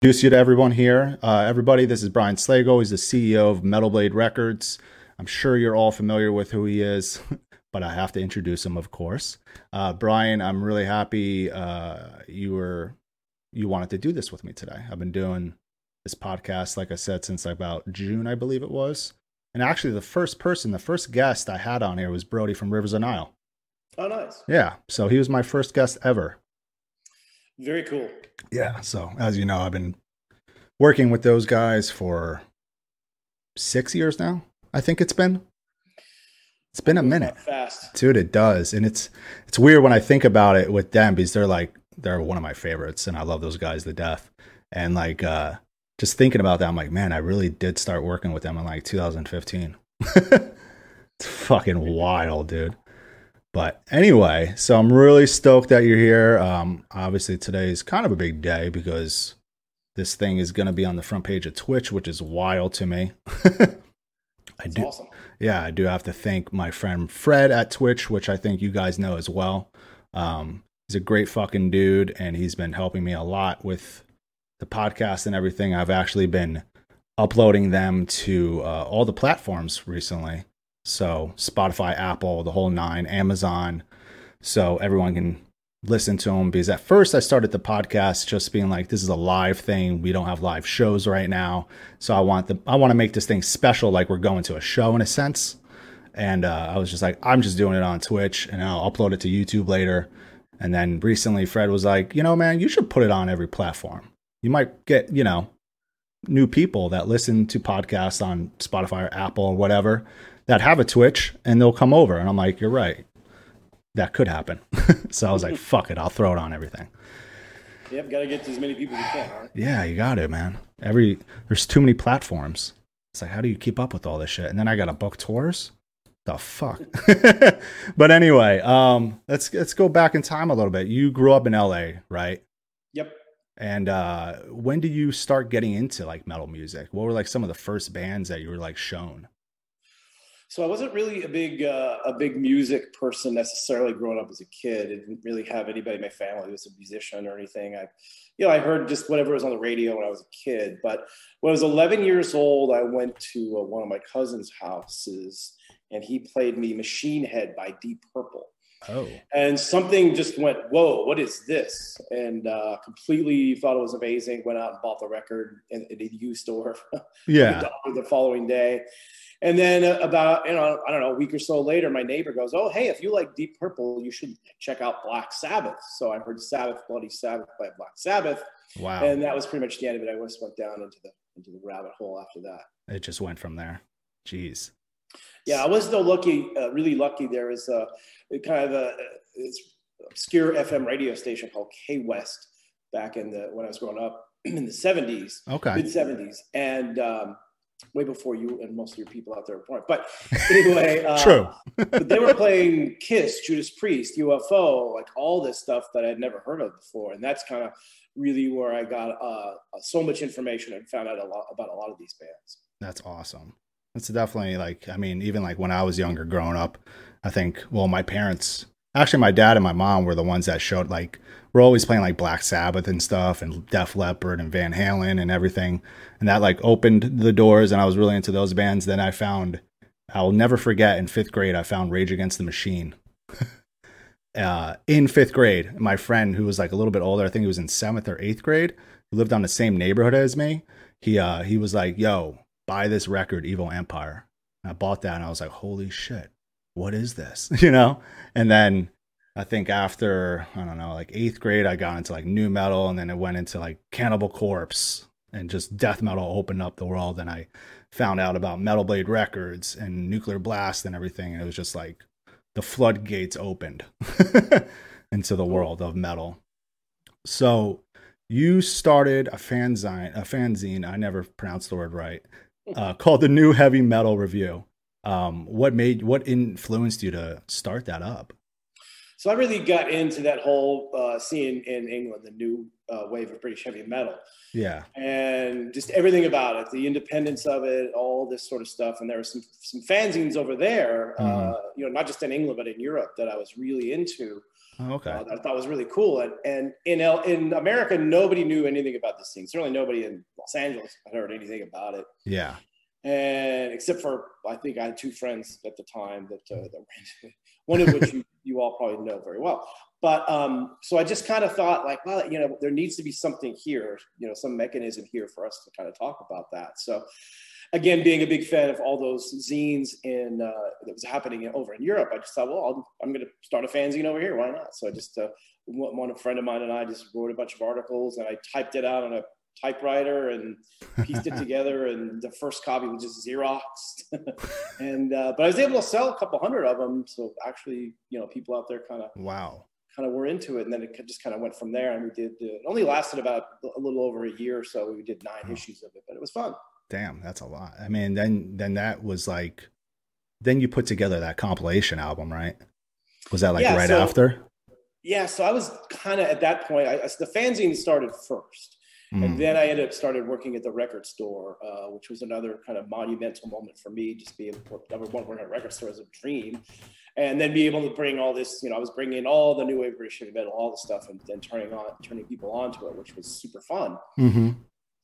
introduce you to everyone here. Uh, everybody, this is Brian Slagel. He's the CEO of Metal Blade Records. I'm sure you're all familiar with who he is, but I have to introduce him, of course. Uh, Brian, I'm really happy uh, you were you wanted to do this with me today. I've been doing this podcast, like I said, since about June, I believe it was. And actually, the first person, the first guest I had on here was Brody from Rivers of Nihil. Oh, nice. Yeah, so he was my first guest ever. Very cool. Yeah. So as you know, I've been working with those guys for six years now. I think it's been. It's been a minute. Fast. Dude, it does. And it's it's weird when I think about it with them because they're like they're one of my favorites and I love those guys to death. And like uh just thinking about that, I'm like, man, I really did start working with them in like 2015. it's fucking wild, dude. But anyway, so I'm really stoked that you're here. Um, obviously, today is kind of a big day because this thing is going to be on the front page of Twitch, which is wild to me. I do, awesome. yeah, I do have to thank my friend Fred at Twitch, which I think you guys know as well. Um, he's a great fucking dude, and he's been helping me a lot with the podcast and everything. I've actually been uploading them to uh, all the platforms recently. So Spotify, Apple, the whole nine, Amazon. So everyone can listen to them because at first I started the podcast just being like this is a live thing. We don't have live shows right now. So I want the I want to make this thing special like we're going to a show in a sense. And uh, I was just like I'm just doing it on Twitch and I'll upload it to YouTube later. And then recently Fred was like, "You know, man, you should put it on every platform. You might get, you know, new people that listen to podcasts on Spotify or Apple or whatever that have a Twitch and they'll come over. And I'm like, you're right. That could happen. so I was like, fuck it, I'll throw it on everything. Yep, got to get to as many people as you can. Right? Yeah, you got it, man. Every there's too many platforms. It's like, how do you keep up with all this shit? And then I got to book tours. The fuck. but anyway, um, let's let's go back in time a little bit. You grew up in LA, right? Yep. And uh, when did you start getting into like metal music? What were like some of the first bands that you were like shown? So I wasn't really a big uh, a big music person necessarily growing up as a kid. I didn't really have anybody in my family who was a musician or anything. I, you know, I heard just whatever was on the radio when I was a kid. But when I was 11 years old, I went to uh, one of my cousin's houses, and he played me Machine Head by Deep Purple. Oh. And something just went, whoa, what is this? And uh, completely thought it was amazing. Went out and bought the record in, in a used store. Yeah. the following day. And then uh, about, you know, I don't know, a week or so later, my neighbor goes, Oh, hey, if you like Deep Purple, you should check out Black Sabbath. So I heard Sabbath, Bloody Sabbath by Black Sabbath. Wow. And that was pretty much the end of it. I just went down into the into the rabbit hole after that. It just went from there. Jeez. Yeah, I was though lucky, uh, really lucky. There was a kind of a obscure FM radio station called K West back in the when I was growing up in the 70s, Okay. mid 70s, and um, way before you and most of your people out there were born. But anyway, uh, True. but they were playing Kiss, Judas Priest, UFO, like all this stuff that I'd never heard of before, and that's kind of really where I got uh, so much information and found out a lot about a lot of these bands. That's awesome. That's definitely like, I mean, even like when I was younger growing up, I think, well, my parents, actually, my dad and my mom were the ones that showed like, we're always playing like Black Sabbath and stuff and Def Leppard and Van Halen and everything. And that like opened the doors and I was really into those bands. Then I found, I'll never forget in fifth grade, I found Rage Against the Machine. uh, in fifth grade, my friend who was like a little bit older, I think he was in seventh or eighth grade, who lived on the same neighborhood as me. He uh, he was like, "Yo, buy this record, Evil Empire." And I bought that, and I was like, "Holy shit, what is this?" you know. And then I think after I don't know, like eighth grade, I got into like new metal, and then it went into like Cannibal Corpse and just death metal opened up the world. And I found out about Metal Blade Records and Nuclear Blast and everything, and it was just like the floodgates opened into the world of metal. So you started a fanzine, a fanzine. I never pronounced the word right. Uh, called the New Heavy Metal Review. Um, what made, what influenced you to start that up? So I really got into that whole uh, scene in England, the new uh, wave of British heavy metal, Yeah, and just everything about it, the independence of it, all this sort of stuff. And there were some some fanzines over there, uh, Mhm. you know, not just in England but in Europe that I was really into. Oh, okay. Uh, that I thought was really cool. And, and in L- in America, nobody knew anything about this thing. Certainly, nobody in Los Angeles had heard anything about it. Yeah. And except for, I think I had two friends at the time that, uh, that ran, one of which you, you all probably know very well. But um, so I just kind of thought, like, well, you know, there needs to be something here, you know, some mechanism here for us to kind of talk about that. So, again, being a big fan of all those zines in uh, that was happening over in Europe, I just thought, well, i am going to start a fanzine over here. Why not? So I just uh, one a friend of mine and I just wrote a bunch of articles, and I typed it out on a typewriter and pieced it together. And the first copy was just Xeroxed. and uh, but I was able to sell a couple hundred of them. So actually, you know, people out there kind of wow kind of were into it, and then it just kind of went from there. And we did. Uh, it only lasted about a little over a year or so. We did nine oh. issues of it, but it was fun. Damn, that's a lot. I mean, then then that was like, then you put together that compilation album, right? Was that like yeah, right so, after? Yeah, so I was kind of at that point. I, the fanzine started first. Mm. And then I ended up started working at the record store, uh, which was another kind of monumental moment for me. Just being number one working at a record store was a dream, and then be able to bring all this. You know, I was bringing all the new wave British heavy metal, all the stuff, and then turning on turning people onto it, which was super fun. Mm-hmm.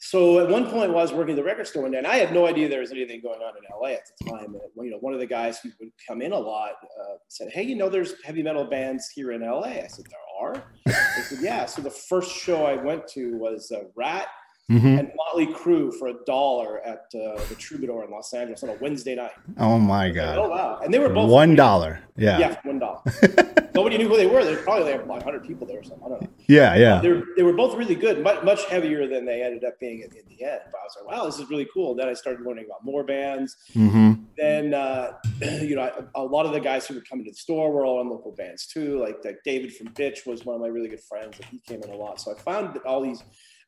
So at one point, while I was working at the record store one day, and I had no idea there was anything going on in LA at the time. And you know, one of the guys who would come in a lot uh, said, "Hey, you know, there's heavy metal bands here in LA." I said, "There are." I said, "Yeah." So the first show I went to was uh, Ratt mm-hmm. and Motley Crue for a dollar at uh, the Troubadour in Los Angeles on a Wednesday night. Oh my god! oh wow! And they were both one dollar. Yeah, yeah, one dollar. Nobody knew who they were. They probably like hundred people there or something. I don't know. Yeah, yeah. They, were, they were both really good, much, much heavier than they ended up being in, in, the end. But I was like, wow, this is really cool. Then I started learning about more bands. Mm-hmm. Then uh, you know, a lot of the guys who would come into the store were all in local bands too. Like, like David from Bitch was one of my really good friends, and he came in a lot. So I found that all these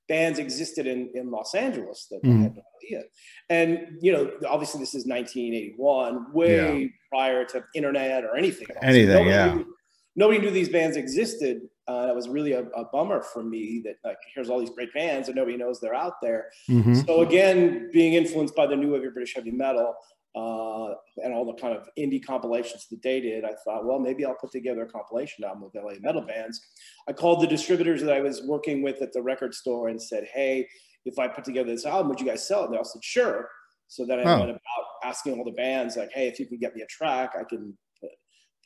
bands existed in, in Los Angeles that mm. I had no idea. And, you know, obviously this is 1981, way yeah. prior to internet or anything. Else. Anything, nobody yeah. Knew, nobody knew these bands existed. Uh, that was really a, a, bummer for me that like, here's all these great bands and nobody knows they're out there. Mm-hmm. So again, being influenced by the new wave of British heavy metal, uh, and all the kind of indie compilations that they did, I thought, well, maybe I'll put together a compilation album of LA metal bands. I called the distributors that I was working with at the record store and said, hey, if I put together this album, would you guys sell it? And they all said, sure. So then I oh. went about asking all the bands, like, hey, if you can get me a track, I can put,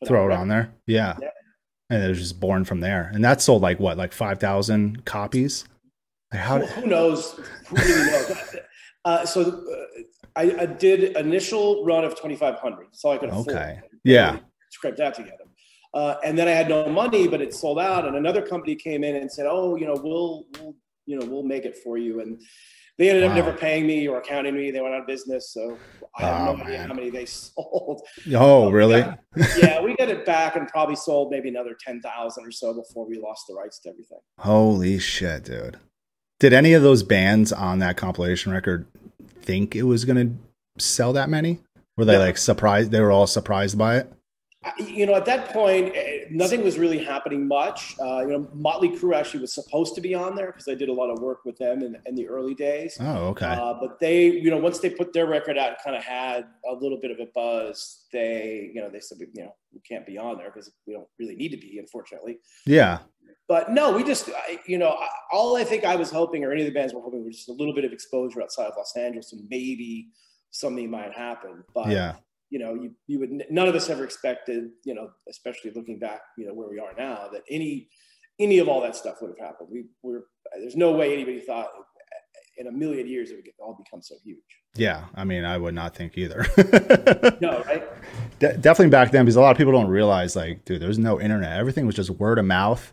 put throw it on there. Yeah. yeah. And it was just born from there. And that sold like what, like 5,000 copies? Like how, who, who knows? Who really knows? uh, so uh, I, I did initial run of 2,500. So I could afford. Okay. Yeah. Scrape that together. Uh, and then I had no money, but it sold out. And another company came in and said, "Oh, you know, we'll, we'll you know, we'll make it for you." And they ended wow. up never paying me or accounting me. They went out of business, so I have oh, no man. idea how many they sold. Oh, um, really? Got, yeah, we got it back and probably sold maybe another ten thousand or so before we lost the rights to everything. Holy shit, dude! Did any of those bands on that compilation record think it was going to sell that many? Were they yeah. like surprised? They were all surprised by it. You know, at that point, eh, nothing was really happening much. Uh, you know, Motley Crue actually was supposed to be on there because I did a lot of work with them in, in the early days. Oh, okay. Uh, but they, you know, once they put their record out, and kind of had a little bit of a buzz. They, you know, they said, you know, we can't be on there because we don't really need to be, unfortunately. Yeah but no, we just, you know, all I think I was hoping, or any of the bands were hoping, was just a little bit of exposure outside of Los Angeles, and maybe something might happen. But yeah, you know, you you would none of us ever expected, you know, especially looking back, you know, where we are now, that any any of all that stuff would have happened. We were there's no way anybody thought in a million years it would all become so huge. Yeah, I mean, I would not think either. no, right? De- definitely back then, because a lot of people don't realize, like, dude, there's no internet. Everything was just word of mouth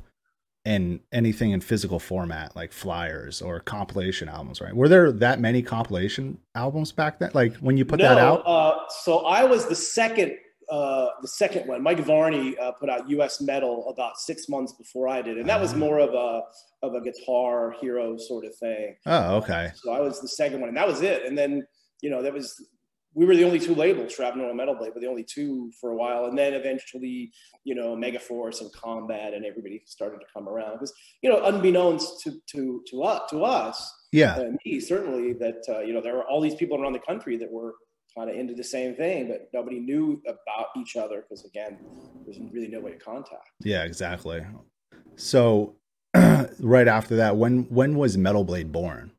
and anything in physical format like flyers or compilation albums right? Were there that many compilation albums back then? Like when you put no, that out? uh, so i was the second uh, the second one. Mike varney uh, put out us metal about six months before i did and that was ah. more of a of a guitar hero sort of thing. Oh okay. So i was the second one and that was it. And then you know that was we were the only two labels, Shrapnel and Metal Blade, but the only two for a while. And then eventually, you know, Megaforce and Combat and everybody started to come around. because, you know, unbeknownst to to to us, to us, yeah, and me certainly that uh, you know there were all these people around the country that were kind of into the same thing, but nobody knew about each other because again, there's really no way to contact. Yeah, exactly. So right after that, when when was Metal Blade born?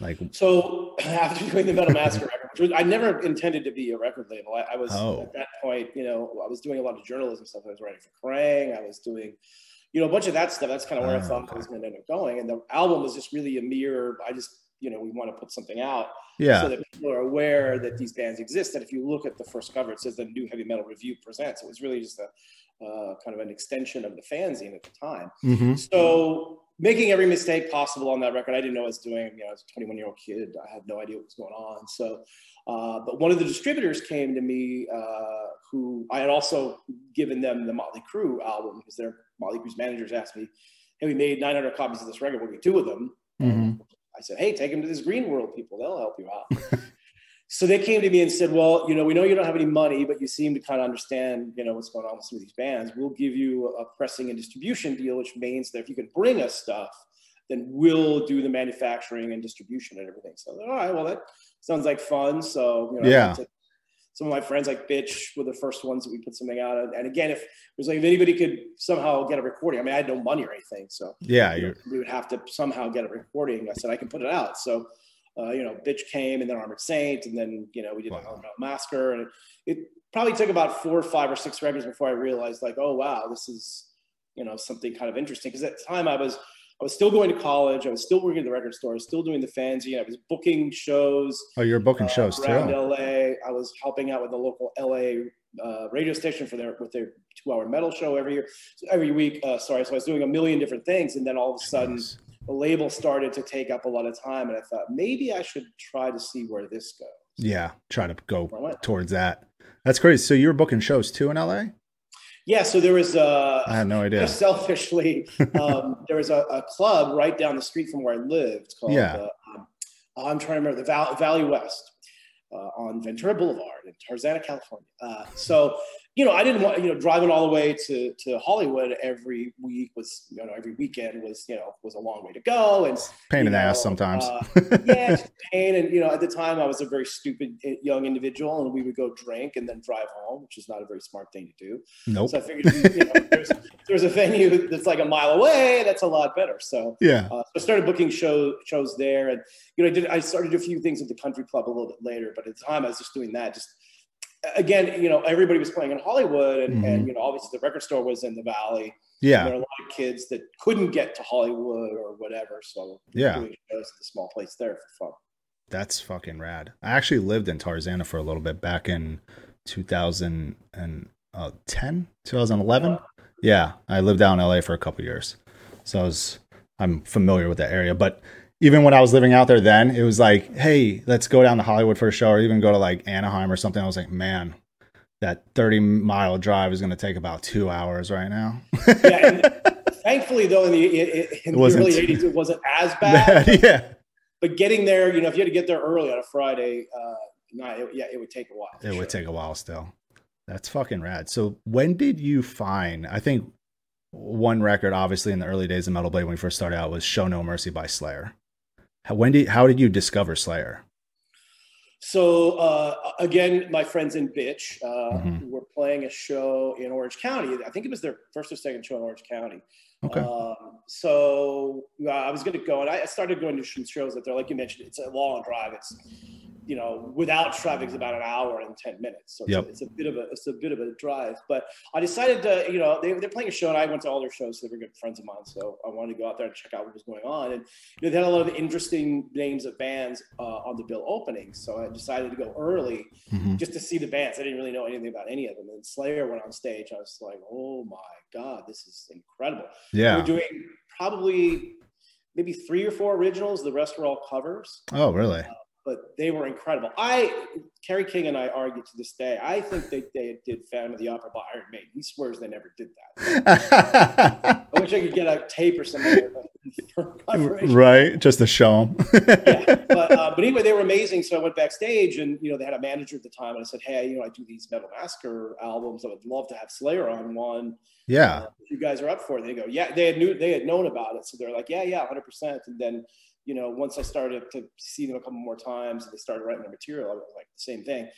Like so, after doing the Metal Massacre record, which was, I never intended to be a record label. I, I was oh. at that point, you know, I was doing a lot of journalism stuff. I was writing for Kerrang. I was doing, you know, a bunch of that stuff. That's kind of where oh, I thought okay. I was going to end up going. And the album was just really a mere. I just, you know, we want to put something out, yeah, so that people are aware that these bands exist. And if you look at the first cover, it says the New Heavy Metal Review presents. It was really just a uh, kind of an extension of the fanzine at the time. Mm-hmm. So making every mistake possible on that record. I didn't know what I was doing. You know, I was a 21 year old kid. I had no idea what was going on. So, uh, but one of the distributors came to me, uh, who I had also given them the Motley Crue album because their Motley Crue's managers asked me, "Hey, we made 900 copies of this record. What do we do with them?" Mm-hmm. I said, "Hey, take them to this Green World people. They'll help you out." so they came to me and said, "Well, you know, we know you don't have any money, but you seem to kind of understand, you know, what's going on with some of these bands. We'll give you a pressing and distribution deal, which means that if you can bring us stuff, then we'll do the manufacturing and distribution and everything." So, all right, well, that sounds like fun. So, you know, yeah. Some of my friends, like Bitch, were the first ones that we put something out. And again, if it was like if anybody could somehow get a recording, I mean, I had no money or anything, so yeah, you know, we would have to somehow get a recording. I said I can put it out. So uh, you know, Bitch came and then Armored Saint, and then you know we did wow. Massacre, and it, it, probably took about four or five or six records before I realized like, oh wow, this is you know something kind of interesting. Because at the time I was I was still going to college, I was still working at the record store, I was still doing the fanzine, I was booking shows. Oh, you're booking uh, shows around too. LA. I was helping out with the local LA uh, radio station for their with their two hour metal show every year, every week. Uh, sorry, so I was doing a million different things, and then all of a sudden. Nice the label started to take up a lot of time and i thought maybe i should try to see where this goes. Yeah try to go towards that. That's crazy. So you were booking shows too in la yeah so there was uh i had no idea. selfishly um, there was a, a, club right down the street from where i lived called yeah. Uh, um, i'm trying to remember the Val- valley west uh, on ventura boulevard in tarzana california. Uh, so you know, I didn't want, you know, driving all the way to, to Hollywood every week was, you know, every weekend was, you know, was a long way to go. And pain in the ass sometimes. Uh, yeah, pain. And, you know, at the time I was a very stupid eh, young individual and we would go drink and then drive home, which is not a very smart thing to do. Nope. So I figured, you know, there's, there's a venue that's like a mile away. That's a lot better. So, yeah, uh, so I started booking show, shows there. And, you know, I did, I started a few things at the country club a little bit later, but at the time I was just doing that, just, again, you know, everybody was playing in Hollywood, and, mm-hmm. and you know, obviously the record store was in the Valley. Yeah, there are a lot of kids that couldn't get to Hollywood or whatever, so yeah, doing shows at the small place there for fun. That's fucking rad. I actually lived in Tarzana for a little bit back in 2010, 2011. Yeah, I lived down in LA for a couple years, so I was I'm familiar with that area, but even when I was living out there then, it was like, hey, let's go down to Hollywood for a show or even go to like Anaheim or something. I was like, man, that 30 mile drive is going to take about two hours right now. yeah. thankfully, though, in the, in the early 80s, it wasn't as bad. yeah. But getting there, you know, if you had to get there early on a Friday, uh, it, yeah, it would take a while. It sure. would take a while still. That's fucking rad. So when did you find, I think one record, obviously in the early days of Metal Blade when we first started out was Show No Mercy by Slayer. How, when did how did you discover Slayer? So uh, again, my friends in Bitch uh, mm-hmm. were playing a show in Orange County. I think it was their first or second show in Orange County. Okay. Um, so uh, I was going to go, and I started going to some shows that they're like you mentioned. It's a long drive. It's you know, without traffic is about an hour and 10 minutes. So yep. it's, a, it's, a, bit of a, it's a bit of a drive, but I decided to, you know, they, they're playing a show and I went to all their shows. So they were good friends of mine. So I wanted to go out there and check out what was going on. And you know, they had a lot of interesting names of bands uh, on the bill opening. So I decided to go early mm-hmm. just to see the bands. I didn't really know anything about any of them. And Slayer went on stage. I was like, oh my God, this is incredible. Yeah. We're doing probably maybe three or four originals. The rest were all covers. Oh, really? Uh, but they were incredible. I, Kerry King and I argue to this day. I think they, they did Phantom of the Opera by Iron Maiden. He swears they never did that. I wish I could get a tape or something. right, just to show them. yeah, but, uh, but anyway, they were amazing. So I went backstage, and you know they had a manager at the time, and I said, "Hey, you know, I do these Metal Massacre albums. I would love to have Slayer on one. Yeah, uh, if you guys are up for it." They go, "Yeah." They had knew they had known about it, so they're like, "Yeah, yeah, hundred percent." And then you know, once I started to see them a couple more times and they started writing their material, I was like the same thing.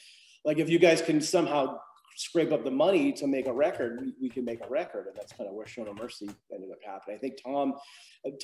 Like if you guys can somehow scrape up the money to make a record, we, we can make a record. And that's kind of where Show No Mercy ended up happening. I think Tom,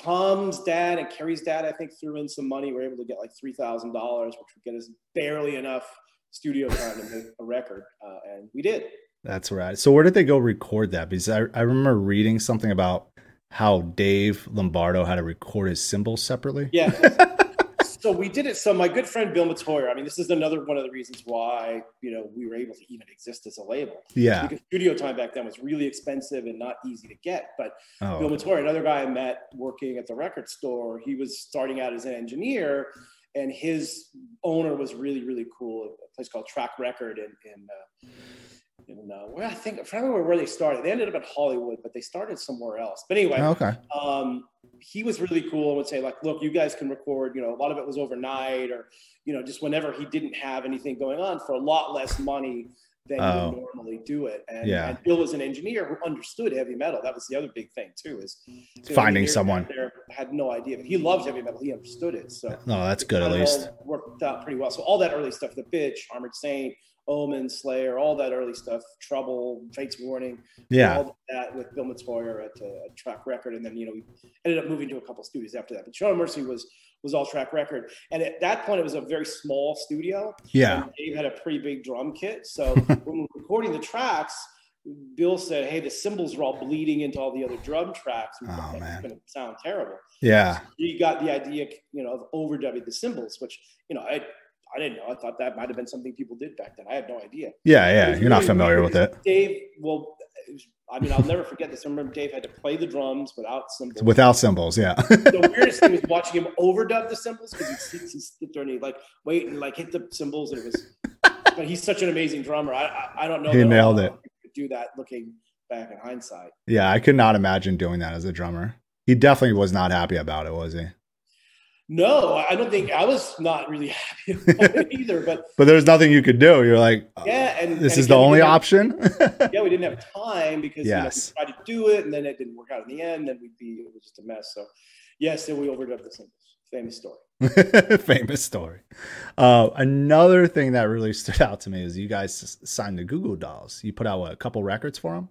Tom's dad and Kerry's dad, I think threw in some money. We were able to get like $3,000, which would get us barely enough studio time to make a record. Uh, and we did. That's right. So where did they go record that? Because I, I remember reading something about how Dave Lombardo had to record his cymbals separately. Yeah. so we did it. So my good friend Bill Metoyer, I mean, this is another one of the reasons why, you know, we were able to even exist as a label. Yeah. Because studio time back then was really expensive and not easy to get. But oh. Bill Metoyer, another guy I met working at the record store, he was starting out as an engineer and his owner was really, really cool. A place called Track Record in, in uh, in uh, where I think I remember where they started. They ended up at Hollywood, but they started somewhere else. But anyway, oh, okay. Um, he was really cool and would say like, look, you guys can record. You know, a lot of it was overnight or you know just whenever he didn't have anything going on for a lot less money than oh. you normally do it. And, yeah. and, Bill was an engineer who understood heavy metal. That was the other big thing too, is finding someone there had no idea, but he loved heavy metal. He understood it. So no, that's good at least. Worked out pretty well. So all that early stuff, the bitch, Armored Saint, Omen, Slayer, all that early stuff, Trouble, Fates Warning, yeah, all that with Bill Metoyer at uh, Track Record, and then you know we ended up moving to a couple studios after that. But Show No Mercy was was all Track Record, and at that point it was a very small studio. Yeah, Dave had a pretty big drum kit, so when we were recording the tracks. Bill said, "Hey, the cymbals are all bleeding into all the other drum tracks. We oh, man. It's going to sound terrible." Yeah, so he got the idea, you know, of overdubbing the cymbals, which you know I I didn't know. I thought that might have been something people did back then. I had no idea. Yeah, yeah. You're not familiar with it. Dave, well, I mean, I'll never forget this. I remember Dave had to play the drums without cymbals. Without cymbals, yeah. the weirdest thing was watching him overdub the cymbals because he'd, he'd sit there and he'd like wait and like hit the cymbals and it was. but he's such an amazing drummer. I I, I don't know. He nailed it. Do that looking back in hindsight. Yeah, I could not imagine doing that as a drummer. He definitely was not happy about it, was he? No, I don't think I was not really happy about it either. But but there's nothing you could do. You're like, yeah, and this and is the only option. yeah, we didn't have time because yes. you know, we tried to do it and then it didn't work out in the end. Then we'd be it was just a mess. So yes, then we overdubbed the cymbals. Famous story. Famous story. Uh, another thing that really stood out to me is you guys signed the Goo Goo Dolls. You put out what, a couple records for them.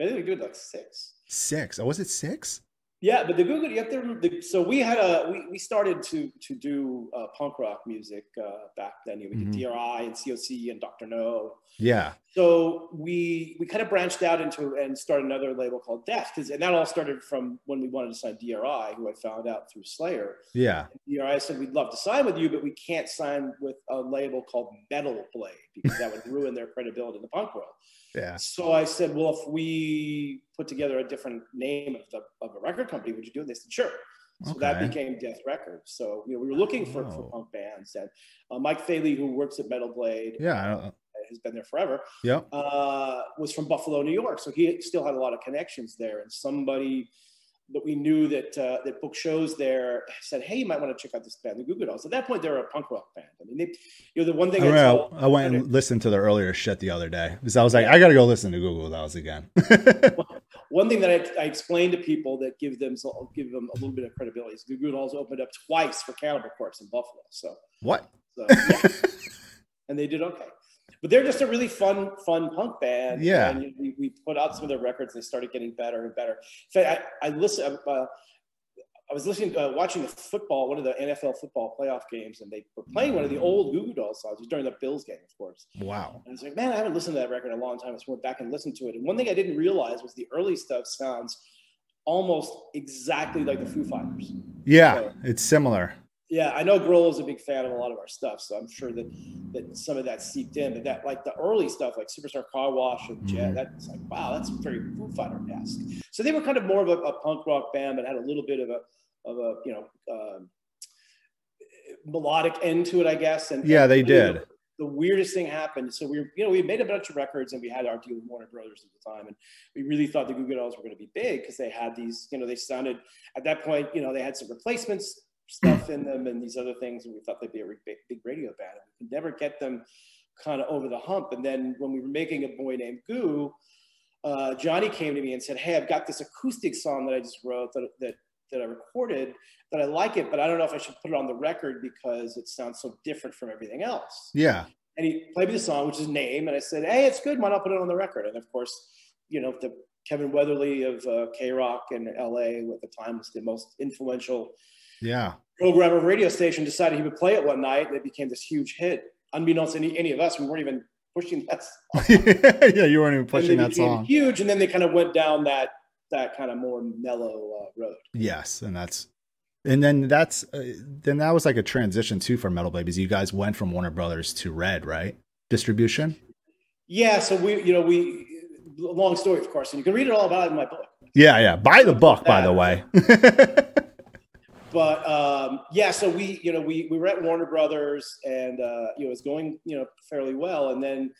I think we did like six. Six. Oh, was it six? Yeah, but the Goo Goo, you have to remember. The, so we had a we, we started to to do uh, punk rock music uh, back then. You know, we did mm-hmm. DRI and COC and Doctor Know. Yeah. So we we kind of branched out into and started another label called Death because and that all started from when we wanted to sign DRI, who I found out through Slayer. Yeah. And DRI said we'd love to sign with you, but we can't sign with a label called Metal Blade because that would ruin their credibility in the punk world. Yeah. So I said, well, if we put together a different name of, the, of a record company, would you do it? They said, sure. So okay. that became Death Records. So you know, we were looking for, oh. for punk bands, and uh, Mike Faley, who works at Metal Blade, yeah, has been there forever. Yeah, uh, was from Buffalo, New York, so he still had a lot of connections there. And somebody that we knew that uh, that book shows there said, "Hey, you might want to check out this band, the Goo Goo Dolls." At that point, they were a punk rock band. I mean, they, you know, the one thing I, I, I went and listened to the earlier shit the other day because I was like, yeah. I got to go listen to Goo Goo Dolls again. one thing that I, I explain to people that give them so give them a little bit of credibility is Goo Goo Dolls opened up twice for Cannibal Corpse in Buffalo. So what? So, yeah. and they did okay but they're just a really fun, fun punk band. Yeah. And we, we put out some of their records. They started getting better and better. I, I listen. Uh, I was listening, uh, watching the football, one of the NFL football playoff games, and they were playing one of the old Goo Goo Dolls songs. It was during the Bills game, of course. Wow. And I was like, man, I haven't listened to that record in a long time. I went back and listened to it. And one thing I didn't realize was the early stuff sounds almost exactly like the Foo Fighters. Yeah, so, it's similar yeah, I know Grohl is a big fan of a lot of our stuff, so I'm sure that that some of that seeped in. But that like the early stuff, like Superstar Car Wash and Jed, mm-hmm. that's like wow, that's very Foo Fighter esque. So they were kind of more of a, a, punk rock band, but had a little bit of a of a you know um, melodic end to it, I guess. And yeah, they did. The, the weirdest thing happened. So we, were, you know, we made a bunch of records and we had our deal with Warner Brothers at the time, and we really thought the Goo Goo Dolls were going to be big because they had these, you know, they sounded at that point, you know, they had some replacements stuff in them and these other things. And we thought they'd be a big, big radio band. And We could never get them kind of over the hump. And then when we were making a boy named Goo, uh, Johnny came to me and said, "Hey, I've got this acoustic song that I just wrote that, that that I recorded that I like it, but I don't know if I should put it on the record because it sounds so different from everything else. Yeah. And he played me the song, which is name, and I said, "Hey, it's good. Why not put it on the record?" And of course, you know, the Kevin Weatherly of uh, K Rock in LA at the time was the most influential yeah. Programmer radio station decided he would play it one night and it became this huge hit unbeknownst to any, any of us. We weren't even pushing that song. yeah you weren't even pushing that song. huge and then they kind of went down that that kind of more mellow uh, road. Yes and that's and then that's uh, then that was like a transition too for metal babies. You guys went from warner brothers to red right? Distribution? Yeah so we you know we long story of course and you can read it all about it in my book. Yeah yeah. Buy the book by the way but um, yeah, so we, you know, we we were at Warner Brothers, and uh, you know, it was going, you know, fairly well. And then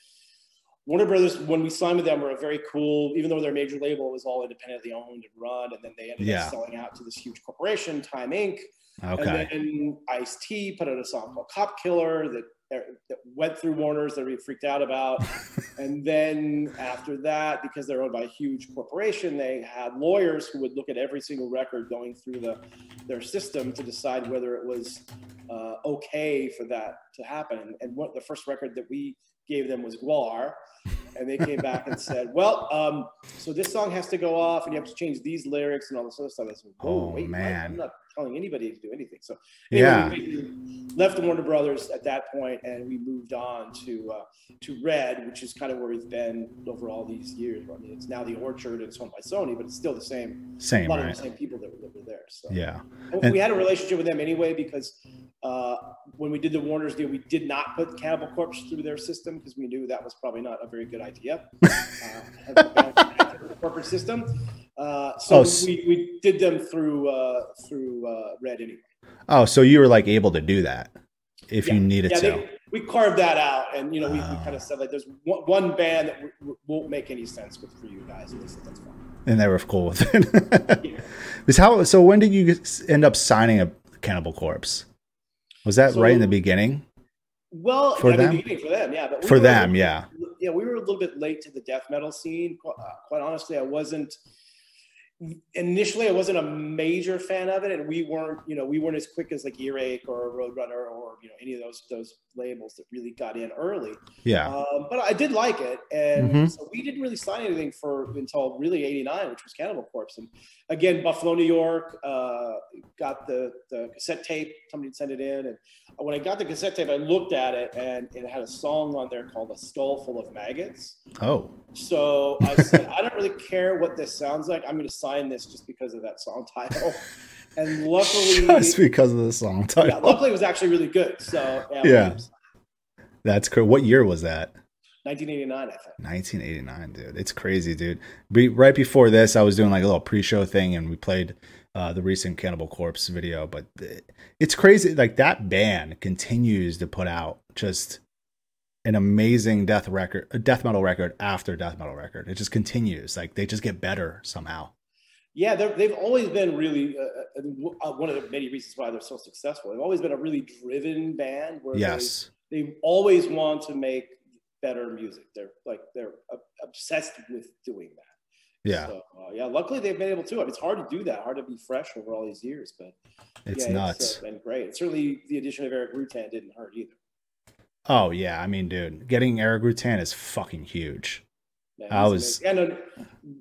Warner Brothers, when we signed with them, were a very cool, even though their major label was all independently owned and run, and then they ended yeah. up selling out to this huge corporation, Time Inc. Okay. And then Ice T put out a song called Cop Killer that went through Warner's that we freaked out about. and then after that, because they're owned by a huge corporation, they had lawyers who would look at every single record going through the their system to decide whether it was uh, okay for that to happen. And what the first record that we gave them was GWAR. And they came back and said, well, um, so this song has to go off and you have to change these lyrics and all this other stuff. I said, oh, wait, man. I'm not telling anybody to do anything. So anyway, yeah. we left the Warner Brothers at that point and we moved on to uh, to Red, which is kind of where we've been over all these years. I mean, it's now the Orchard, it's owned by Sony, but it's still the same. Same, a lot right. of the same people that were, that were there. So yeah, and we had a relationship with them anyway because uh, when we did the Warner's deal, we did not put Cannibal Corpse through their system because we knew that was probably not a very good idea. uh, corporate system. Uh, so oh, we, we did them through uh, through uh, Red anyway. Oh, so you were like able to do that if yeah. you needed yeah, to. They, we carved that out, and you know, we, we kind of said like, "There's one, one band that w- w- won't make any sense with for you guys." And they said, "That's fine." And they were cool with it. yeah. Because how? So when did you end up signing a Cannibal Corpse? Was that so, right in the beginning? Well, for them, the for them, yeah. We for them, yeah. Yeah, we were a little bit late to the death metal scene. Uh, quite honestly, I wasn't initially I wasn't a major fan of it, and we weren't, you know, we weren't as quick as like Earache or Roadrunner or you know any of those those labels that really got in early. Yeah. Um, but I did like it, and mm-hmm. so we didn't really sign anything for until really '89, which was Cannibal Corpse. And again, Buffalo, New York, uh, got the the cassette tape. Somebody sent it in, and when I got the cassette tape, I looked at it, and it had a song on there called "A Skull Full of Maggots." Oh. So I said, I don't really care what this sounds like. I'm going to sign this just because of that song title. And luckily, just because of the song title. Yeah, luckily, it was actually really good. So yeah, yeah. that's cool. What year was that? 1989, I think. 1989, dude. It's crazy, dude. Be, right before this, I was doing like a little pre-show thing, and we played uh, the recent Cannibal Corpse video. But it's crazy. Like that band continues to put out just an amazing death record, a death metal record after death metal record. It just continues. Like they just get better somehow. Yeah, they've always been really uh, uh, uh, one of the many reasons why they're so successful. They've always been a really driven band. Where yes, they, they always want to make better music. They're like they're obsessed with doing that. Yeah, so, uh, yeah. Luckily, they've been able to. I mean, it's hard to do that. Hard to be fresh over all these years, but it's yeah, nuts. It's uh, been great. Certainly, the addition of Erik Rutan didn't hurt either. Oh yeah, I mean, dude, getting Erik Rutan is fucking huge. Yeah, I was and a,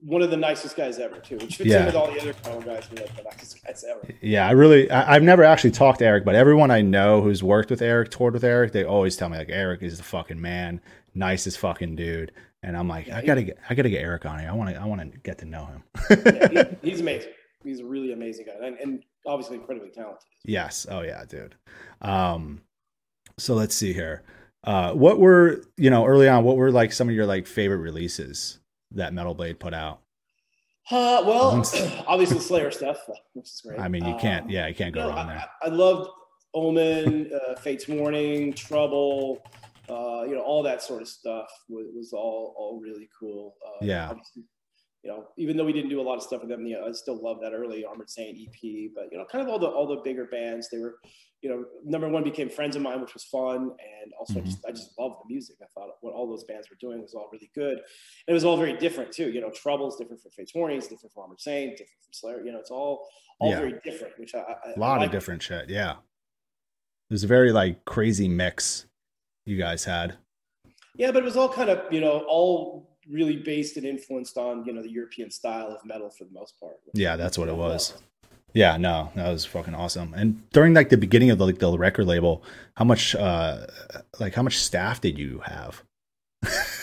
one of the nicest guys ever too, which fits yeah. in with all the other Kyle guys. Like the nicest guys ever. Yeah, I really, I, have never actually talked to Erik, but everyone I know who's worked with Erik, toured with Erik, they always tell me like Erik is the fucking man, nicest fucking dude. And I'm like, yeah, I gotta get, I gotta get Erik on here. I want to, I want to get to know him. yeah, he, he's amazing. He's a really amazing guy, and, and obviously incredibly talented. Yes. Oh yeah, dude. Um, so let's see here. Uh, what were you know early on? What were like some of your like favorite releases that Metal Blade put out? Uh, well, obviously Slayer stuff, which is great. I mean, you can't, um, yeah, you can't go you wrong there. I, I loved Omen, uh, Fates Warning, Trouble, uh, you know, all that sort of stuff was, was all all really cool. Uh, yeah. You know, even though we didn't do a lot of stuff with them, you know, I still love that early Armored Saint EP. But you know, kind of all the all the bigger bands, they were, you know, number one became friends of mine, which was fun, and also mm-hmm. just I just loved the music. I thought what all those bands were doing was all really good, and it was all very different too. You know, Trouble's different from Fates Warnings, different from Armored Saint, different from Slayer. You know, it's all all yeah. very different. Which I, I a lot I of different shit. Yeah, it was a very like crazy mix you guys had. Yeah, but it was all kind of you know all really based and influenced on you know the European style of metal for the most part. Yeah, that's what it was. Yeah, no, that was fucking awesome. And during like the beginning of the, like the record label, how much uh like how much staff did you have?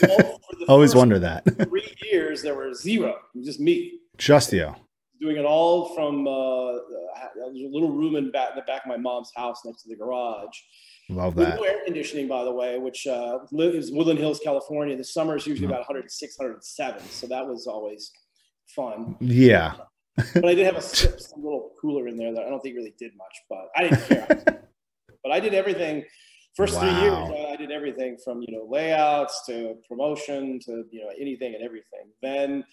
Well, Always wonder that. three years there were zero. Just me. Just you. Doing it all from uh, a little room in, back, in the back of my mom's house next to the garage Love that. no air conditioning, by the way, which uh, is Woodland Hills, California. The summer is usually mm-hmm. about 106, 107. So that was always fun. Yeah. but I did have a some little cooler in there that I don't think really did much, but I didn't care. but I did everything. First wow. three years, I did everything from you know layouts to promotion to you know anything and everything. Then